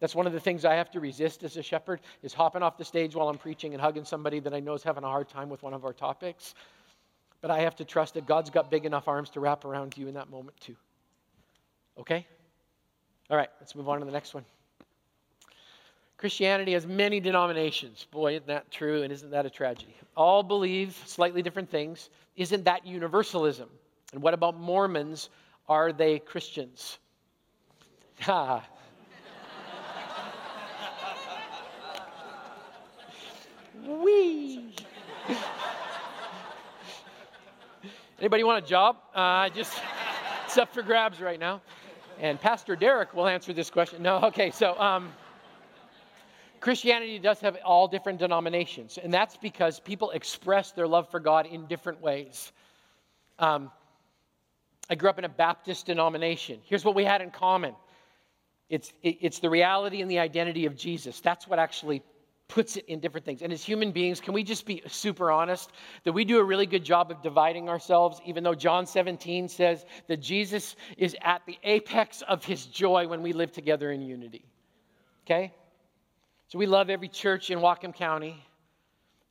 That's one of the things I have to resist as a shepherd is hopping off the stage while I'm preaching and hugging somebody that I know is having a hard time with one of our topics. But I have to trust that God's got big enough arms to wrap around you in that moment too. Okay? All right, let's move on to the next one. Christianity has many denominations. Boy, isn't that true? And isn't that a tragedy? All believe slightly different things. Isn't that universalism? And what about Mormons? Are they Christians? Ha. Wee. Anybody want a job? Uh, just it's up for grabs right now. And Pastor Derek will answer this question. No, okay, so um, Christianity does have all different denominations, and that's because people express their love for God in different ways. Um, I grew up in a Baptist denomination. Here's what we had in common it's, it's the reality and the identity of Jesus. That's what actually puts it in different things. And as human beings, can we just be super honest that we do a really good job of dividing ourselves, even though John 17 says that Jesus is at the apex of his joy when we live together in unity? Okay? So we love every church in Whatcom County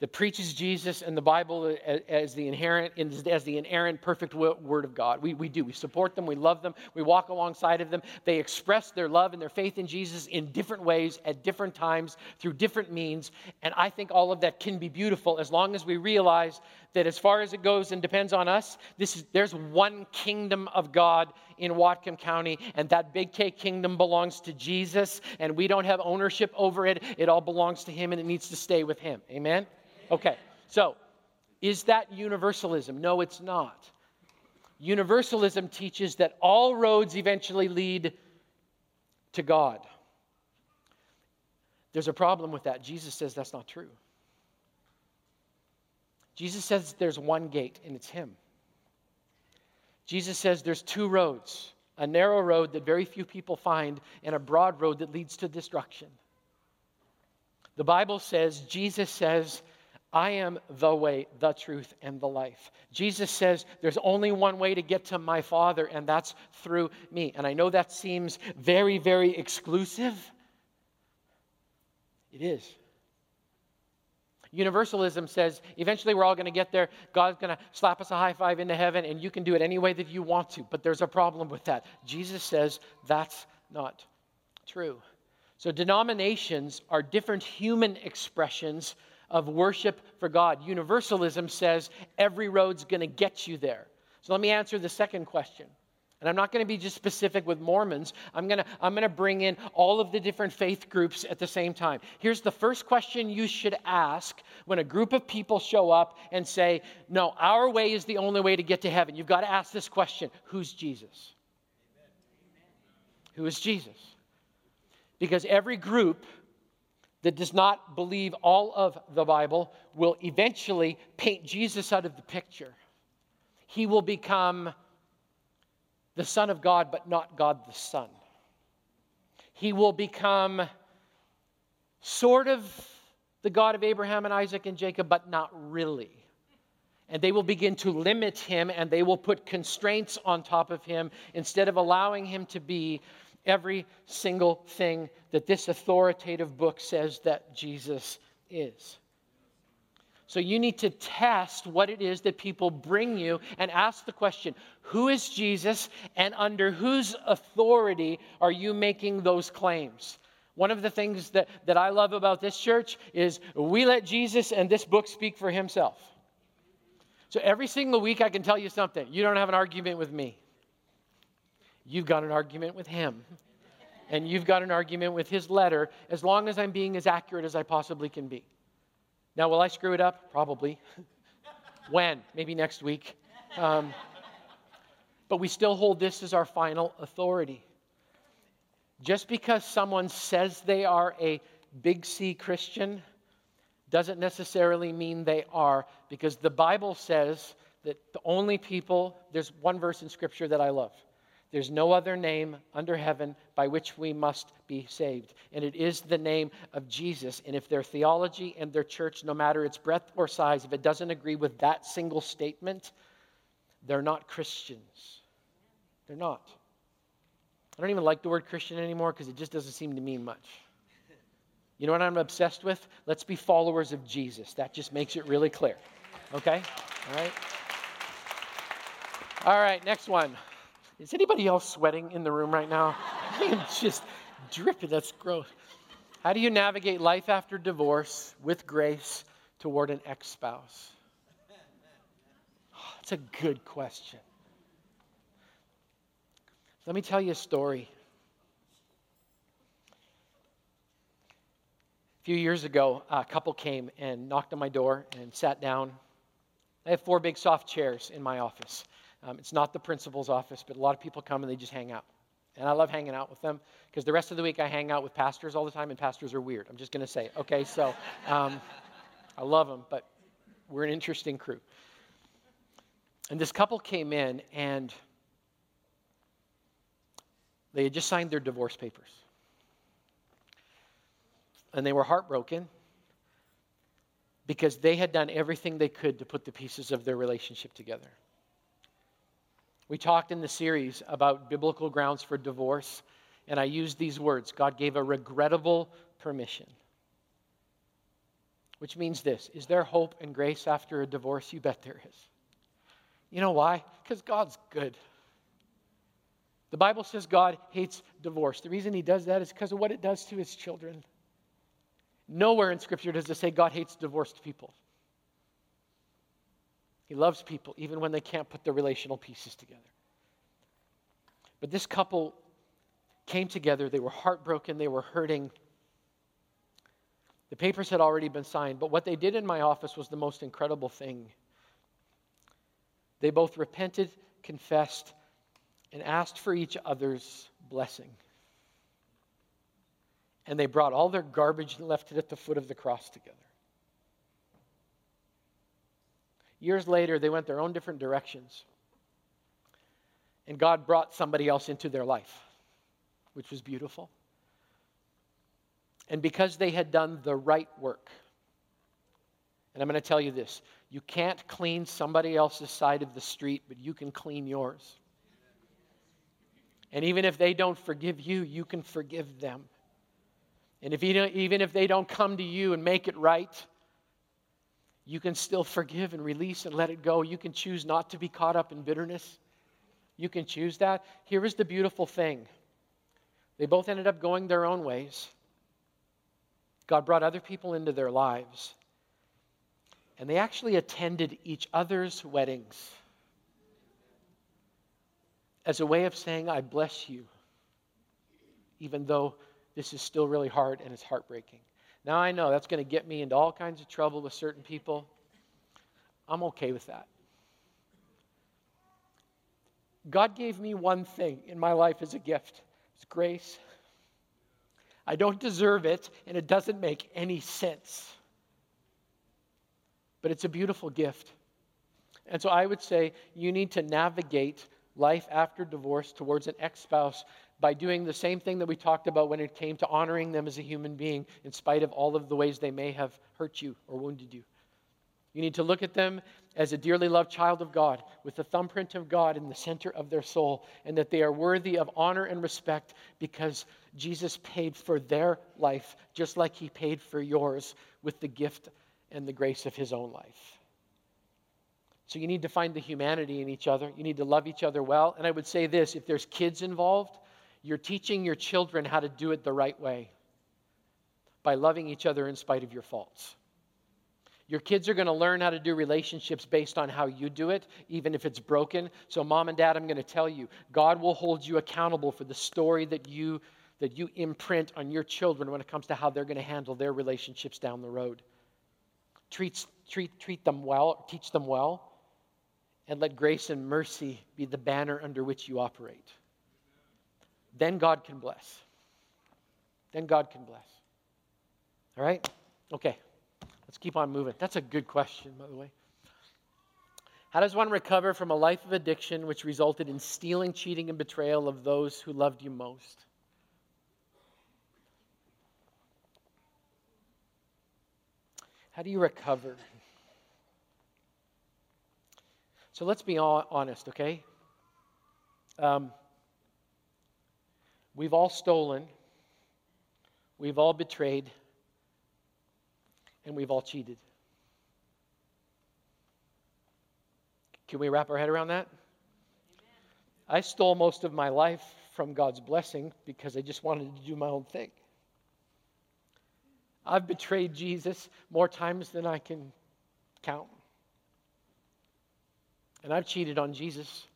that preaches Jesus and the Bible as the inherent, as the inerrant, perfect Word of God. We, we do. We support them. We love them. We walk alongside of them. They express their love and their faith in Jesus in different ways, at different times, through different means. And I think all of that can be beautiful as long as we realize that as far as it goes and depends on us, this is, there's one kingdom of God in Whatcom County, and that big K kingdom belongs to Jesus, and we don't have ownership over it. It all belongs to Him, and it needs to stay with Him. Amen? Okay, so is that universalism? No, it's not. Universalism teaches that all roads eventually lead to God. There's a problem with that. Jesus says that's not true. Jesus says there's one gate, and it's Him. Jesus says there's two roads a narrow road that very few people find, and a broad road that leads to destruction. The Bible says, Jesus says, I am the way, the truth, and the life. Jesus says there's only one way to get to my Father, and that's through me. And I know that seems very, very exclusive. It is. Universalism says eventually we're all going to get there. God's going to slap us a high five into heaven, and you can do it any way that you want to. But there's a problem with that. Jesus says that's not true. So, denominations are different human expressions of worship for God. Universalism says every road's going to get you there. So, let me answer the second question and I'm not going to be just specific with Mormons. I'm going to I'm going to bring in all of the different faith groups at the same time. Here's the first question you should ask when a group of people show up and say, "No, our way is the only way to get to heaven." You've got to ask this question, who's Jesus? Who is Jesus? Because every group that does not believe all of the Bible will eventually paint Jesus out of the picture. He will become the Son of God, but not God the Son. He will become sort of the God of Abraham and Isaac and Jacob, but not really. And they will begin to limit him and they will put constraints on top of him instead of allowing him to be every single thing that this authoritative book says that Jesus is. So you need to test what it is that people bring you and ask the question who is Jesus and under whose authority are you making those claims? One of the things that, that I love about this church is we let Jesus and this book speak for himself. So every single week I can tell you something. You don't have an argument with me, you've got an argument with him. And you've got an argument with his letter as long as I'm being as accurate as I possibly can be. Now, will I screw it up? Probably. when? Maybe next week. Um, but we still hold this as our final authority. Just because someone says they are a big C Christian doesn't necessarily mean they are, because the Bible says that the only people, there's one verse in Scripture that I love. There's no other name under heaven by which we must be saved. And it is the name of Jesus. And if their theology and their church, no matter its breadth or size, if it doesn't agree with that single statement, they're not Christians. They're not. I don't even like the word Christian anymore because it just doesn't seem to mean much. You know what I'm obsessed with? Let's be followers of Jesus. That just makes it really clear. Okay? All right? All right, next one. Is anybody else sweating in the room right now? I'm just dripping. That's gross. How do you navigate life after divorce with grace toward an ex spouse? Oh, that's a good question. Let me tell you a story. A few years ago, a couple came and knocked on my door and sat down. I have four big soft chairs in my office. Um, it's not the principal's office, but a lot of people come and they just hang out. And I love hanging out with them because the rest of the week I hang out with pastors all the time, and pastors are weird. I'm just going to say, okay? So um, I love them, but we're an interesting crew. And this couple came in, and they had just signed their divorce papers. And they were heartbroken because they had done everything they could to put the pieces of their relationship together. We talked in the series about biblical grounds for divorce, and I used these words God gave a regrettable permission. Which means this Is there hope and grace after a divorce? You bet there is. You know why? Because God's good. The Bible says God hates divorce. The reason he does that is because of what it does to his children. Nowhere in Scripture does it say God hates divorced people. He loves people even when they can't put the relational pieces together. But this couple came together. They were heartbroken, they were hurting. The papers had already been signed, but what they did in my office was the most incredible thing. They both repented, confessed, and asked for each other's blessing. And they brought all their garbage and left it at the foot of the cross together. Years later, they went their own different directions. And God brought somebody else into their life, which was beautiful. And because they had done the right work, and I'm going to tell you this you can't clean somebody else's side of the street, but you can clean yours. And even if they don't forgive you, you can forgive them. And if you even if they don't come to you and make it right, you can still forgive and release and let it go. You can choose not to be caught up in bitterness. You can choose that. Here is the beautiful thing they both ended up going their own ways. God brought other people into their lives, and they actually attended each other's weddings as a way of saying, I bless you, even though this is still really hard and it's heartbreaking. Now, I know that's going to get me into all kinds of trouble with certain people. I'm okay with that. God gave me one thing in my life as a gift it's grace. I don't deserve it, and it doesn't make any sense. But it's a beautiful gift. And so I would say you need to navigate life after divorce towards an ex spouse by doing the same thing that we talked about when it came to honoring them as a human being, in spite of all of the ways they may have hurt you or wounded you. You need to look at them as a dearly loved child of God, with the thumbprint of God in the center of their soul, and that they are worthy of honor and respect because Jesus paid for their life just like he paid for yours with the gift and the grace of his own life. So you need to find the humanity in each other. You need to love each other well. And I would say this if there's kids involved, you're teaching your children how to do it the right way by loving each other in spite of your faults. Your kids are going to learn how to do relationships based on how you do it, even if it's broken. So, mom and dad, I'm going to tell you God will hold you accountable for the story that you, that you imprint on your children when it comes to how they're going to handle their relationships down the road. Treat, treat, treat them well, teach them well and let grace and mercy be the banner under which you operate. Then God can bless. Then God can bless. All right? Okay. Let's keep on moving. That's a good question, by the way. How does one recover from a life of addiction which resulted in stealing, cheating, and betrayal of those who loved you most? How do you recover? So let's be honest, okay? Um, we've all stolen, we've all betrayed, and we've all cheated. Can we wrap our head around that? I stole most of my life from God's blessing because I just wanted to do my own thing. I've betrayed Jesus more times than I can count. And I've cheated on Jesus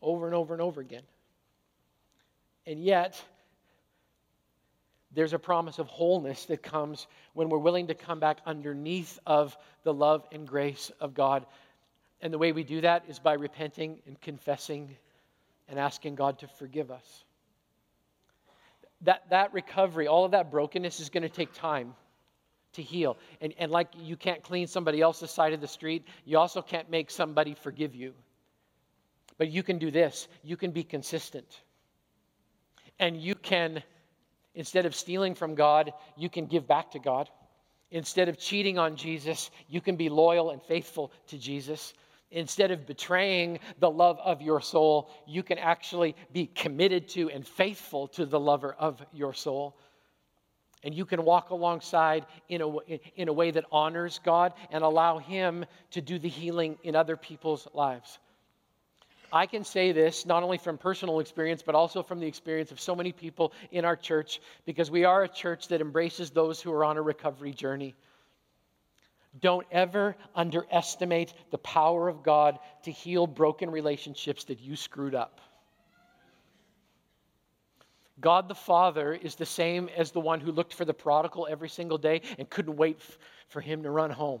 over and over and over again. And yet, there's a promise of wholeness that comes when we're willing to come back underneath of the love and grace of God. And the way we do that is by repenting and confessing and asking God to forgive us. That, that recovery, all of that brokenness is going to take time to heal. And, and like you can't clean somebody else's side of the street, you also can't make somebody forgive you. But you can do this you can be consistent. And you can, instead of stealing from God, you can give back to God. Instead of cheating on Jesus, you can be loyal and faithful to Jesus. Instead of betraying the love of your soul, you can actually be committed to and faithful to the lover of your soul. And you can walk alongside in a, in a way that honors God and allow Him to do the healing in other people's lives. I can say this not only from personal experience, but also from the experience of so many people in our church, because we are a church that embraces those who are on a recovery journey. Don't ever underestimate the power of God to heal broken relationships that you screwed up. God the Father is the same as the one who looked for the prodigal every single day and couldn't wait f- for him to run home.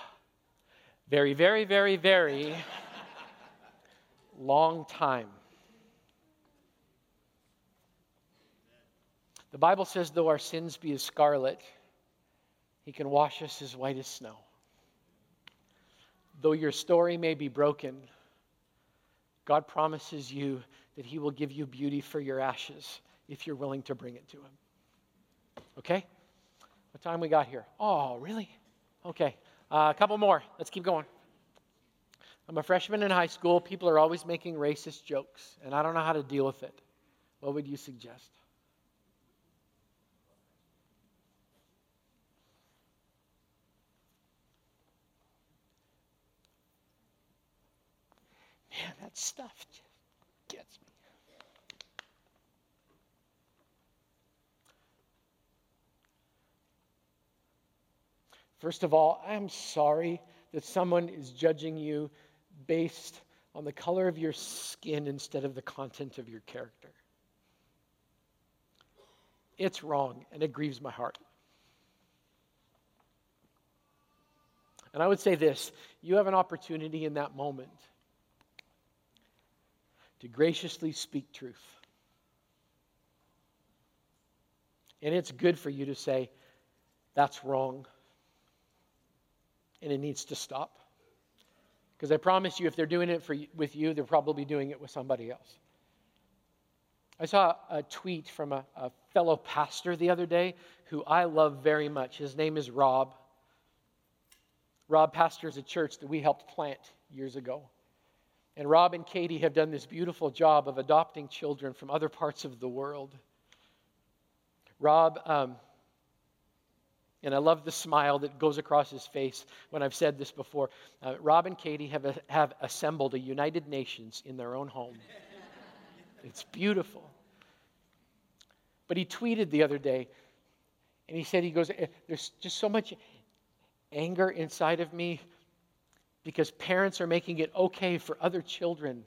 very, very, very, very long time. The Bible says, though our sins be as scarlet, he can wash us as white as snow. Though your story may be broken, God promises you that he will give you beauty for your ashes if you're willing to bring it to him. Okay? What time we got here? Oh, really? Okay. Uh, a couple more. Let's keep going. I'm a freshman in high school. People are always making racist jokes, and I don't know how to deal with it. What would you suggest? Man, that stuff just gets me. First of all, I'm sorry that someone is judging you based on the color of your skin instead of the content of your character. It's wrong, and it grieves my heart. And I would say this you have an opportunity in that moment to graciously speak truth. And it's good for you to say, that's wrong. And it needs to stop. Because I promise you, if they're doing it for, with you, they're probably doing it with somebody else. I saw a tweet from a, a fellow pastor the other day who I love very much. His name is Rob. Rob pastors a church that we helped plant years ago. And Rob and Katie have done this beautiful job of adopting children from other parts of the world. Rob, um, and I love the smile that goes across his face when I've said this before. Uh, Rob and Katie have, a, have assembled a United Nations in their own home. it's beautiful. But he tweeted the other day, and he said, he goes, eh, there's just so much anger inside of me because parents are making it okay for other children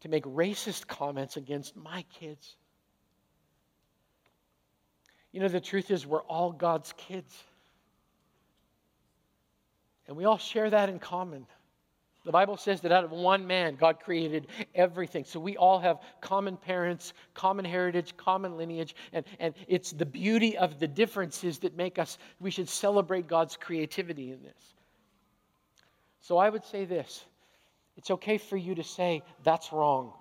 to make racist comments against my kids. You know, the truth is, we're all God's kids. And we all share that in common. The Bible says that out of one man, God created everything. So we all have common parents, common heritage, common lineage. And, and it's the beauty of the differences that make us, we should celebrate God's creativity in this. So I would say this it's okay for you to say, that's wrong.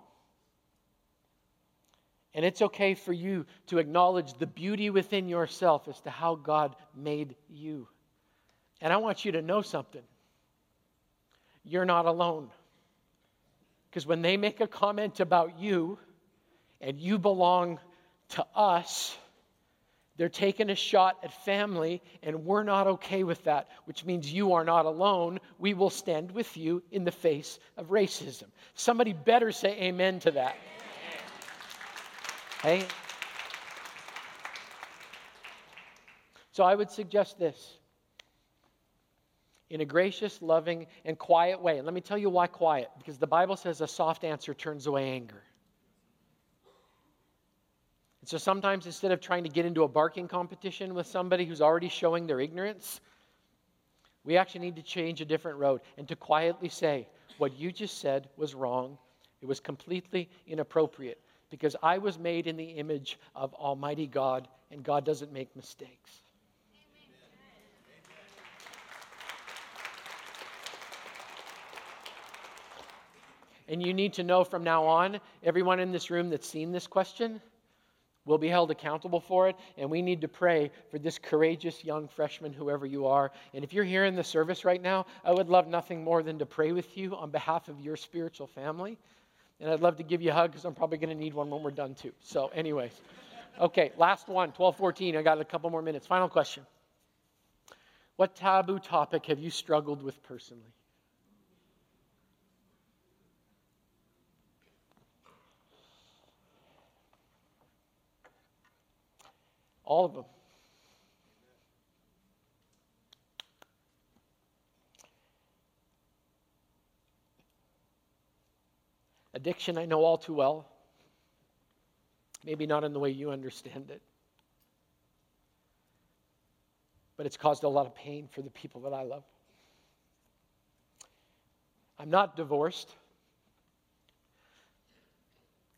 And it's okay for you to acknowledge the beauty within yourself as to how God made you. And I want you to know something you're not alone. Because when they make a comment about you and you belong to us, they're taking a shot at family, and we're not okay with that, which means you are not alone. We will stand with you in the face of racism. Somebody better say amen to that. Hey? So I would suggest this in a gracious, loving, and quiet way. And let me tell you why quiet, because the Bible says a soft answer turns away anger. And so sometimes instead of trying to get into a barking competition with somebody who's already showing their ignorance, we actually need to change a different road and to quietly say, what you just said was wrong. It was completely inappropriate because I was made in the image of Almighty God, and God doesn't make mistakes. And you need to know from now on, everyone in this room that's seen this question, will be held accountable for it, and we need to pray for this courageous young freshman, whoever you are. And if you're here in the service right now, I would love nothing more than to pray with you on behalf of your spiritual family. And I'd love to give you a hug because I'm probably going to need one when we're done too. So, anyways, okay, last one, 1214. I got a couple more minutes. Final question. What taboo topic have you struggled with personally? All of them. Addiction, I know all too well. Maybe not in the way you understand it. But it's caused a lot of pain for the people that I love. I'm not divorced.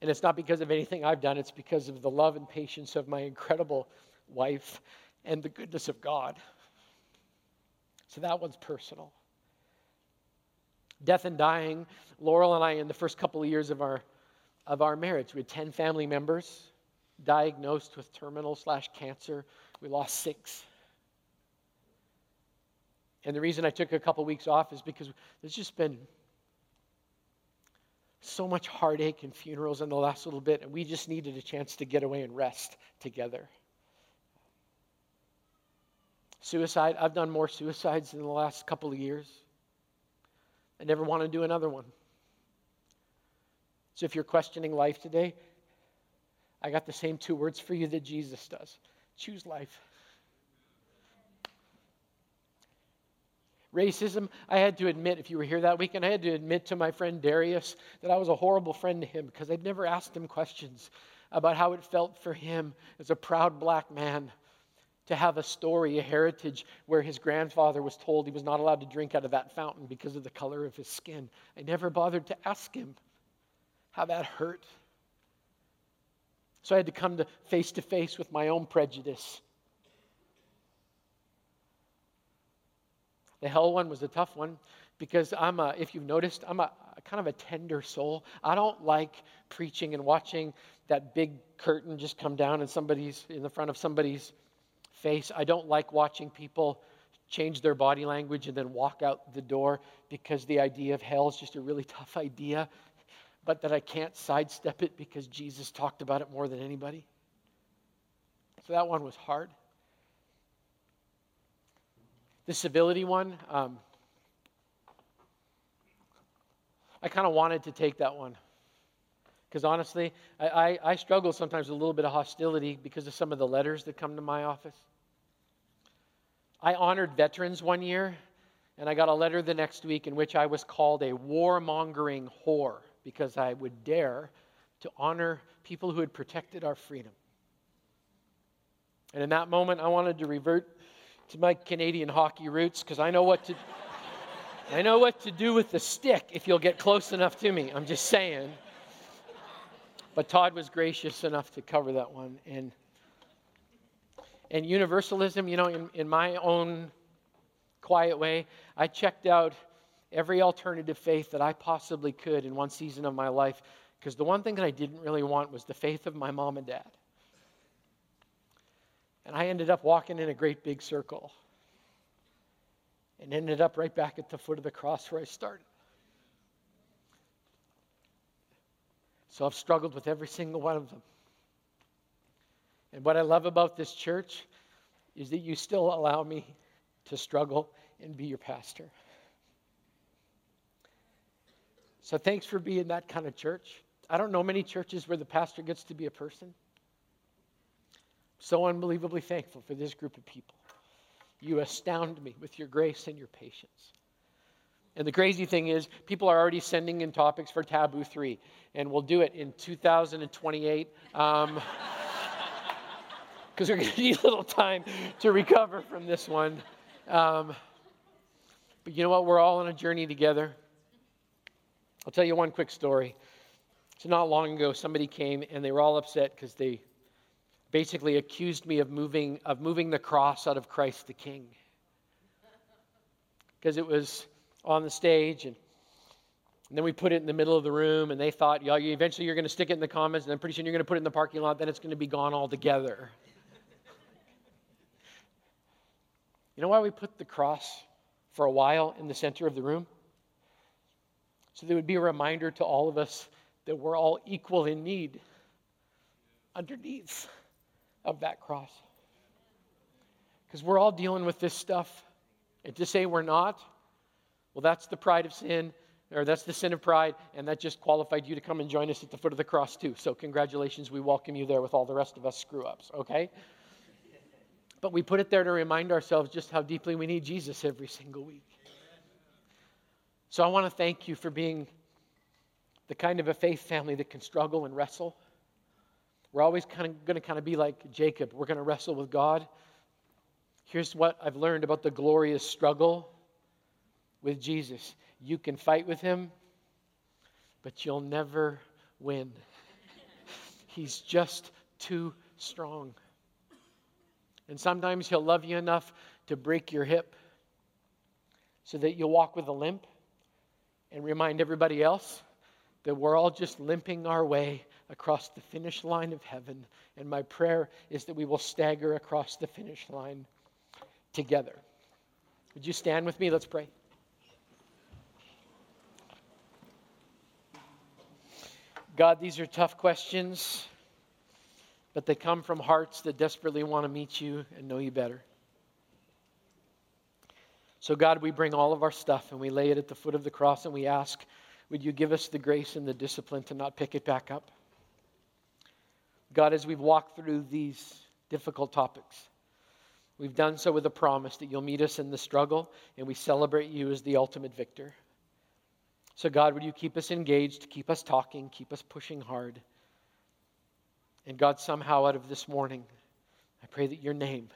And it's not because of anything I've done, it's because of the love and patience of my incredible wife and the goodness of God. So that one's personal. Death and dying, Laurel and I, in the first couple of years of our, of our marriage, we had 10 family members diagnosed with terminal slash cancer. We lost six. And the reason I took a couple weeks off is because there's just been so much heartache and funerals in the last little bit, and we just needed a chance to get away and rest together. Suicide, I've done more suicides in the last couple of years. I never want to do another one. So if you're questioning life today, I got the same two words for you that Jesus does choose life. Racism, I had to admit, if you were here that weekend, I had to admit to my friend Darius that I was a horrible friend to him because I'd never asked him questions about how it felt for him as a proud black man to have a story, a heritage where his grandfather was told he was not allowed to drink out of that fountain because of the color of his skin. I never bothered to ask him how that hurt. So I had to come to face to face with my own prejudice The hell one was a tough one because I'm a, if you've noticed, I'm a kind of a tender soul. I don't like preaching and watching that big curtain just come down and somebody's in the front of somebody's face. I don't like watching people change their body language and then walk out the door because the idea of hell is just a really tough idea, but that I can't sidestep it because Jesus talked about it more than anybody. So that one was hard. The civility one, um, I kind of wanted to take that one. Because honestly, I, I, I, struggle sometimes with a little bit of hostility because of some of the letters that come to my office. I honored veterans one year, and I got a letter the next week in which I was called a warmongering whore because I would dare to honor people who had protected our freedom. And in that moment, I wanted to revert to my Canadian hockey roots because I know what to I know what to do with the stick if you'll get close enough to me. I'm just saying. But Todd was gracious enough to cover that one. And and universalism, you know, in, in my own quiet way, I checked out every alternative faith that I possibly could in one season of my life because the one thing that I didn't really want was the faith of my mom and dad. And I ended up walking in a great big circle and ended up right back at the foot of the cross where I started. So I've struggled with every single one of them. And what I love about this church is that you still allow me to struggle and be your pastor. So thanks for being that kind of church. I don't know many churches where the pastor gets to be a person. So unbelievably thankful for this group of people. You astound me with your grace and your patience. And the crazy thing is, people are already sending in topics for Taboo 3, and we'll do it in 2028. Um, because we're going to need a little time to recover from this one. Um, but you know what? We're all on a journey together. I'll tell you one quick story. So, not long ago, somebody came and they were all upset because they basically accused me of moving, of moving the cross out of Christ the King. Because it was on the stage, and And then we put it in the middle of the room, and they thought, yeah, eventually you're going to stick it in the comments, and then pretty soon you're going to put it in the parking lot, then it's going to be gone altogether. you know why we put the cross for a while in the center of the room? So there would be a reminder to all of us that we're all equal in need underneath of that cross. Because we're all dealing with this stuff. And to say we're not, well, that's the pride of sin, or that's the sin of pride, and that just qualified you to come and join us at the foot of the cross, too. So, congratulations. We welcome you there with all the rest of us screw ups, okay? But we put it there to remind ourselves just how deeply we need Jesus every single week. So, I want to thank you for being the kind of a faith family that can struggle and wrestle. We're always kind of going to kind of be like Jacob. We're going to wrestle with God. Here's what I've learned about the glorious struggle with Jesus. You can fight with him, but you'll never win. He's just too strong. And sometimes he'll love you enough to break your hip so that you'll walk with a limp and remind everybody else that we're all just limping our way across the finish line of heaven. And my prayer is that we will stagger across the finish line together. Would you stand with me? Let's pray. God, these are tough questions, but they come from hearts that desperately want to meet you and know you better. So, God, we bring all of our stuff and we lay it at the foot of the cross and we ask would you give us the grace and the discipline to not pick it back up? God, as we've walked through these difficult topics, we've done so with a promise that you'll meet us in the struggle and we celebrate you as the ultimate victor. So, God, would you keep us engaged, keep us talking, keep us pushing hard? And God, somehow out of this morning, I pray that your name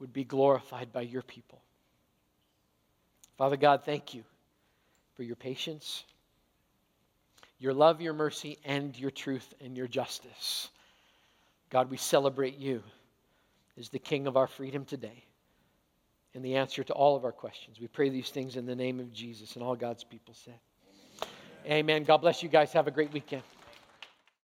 would be glorified by your people. Father God, thank you for your patience, your love, your mercy, and your truth and your justice. God, we celebrate you as the King of our freedom today and the answer to all of our questions. We pray these things in the name of Jesus and all God's people said. Amen. Amen. God bless you guys. Have a great weekend.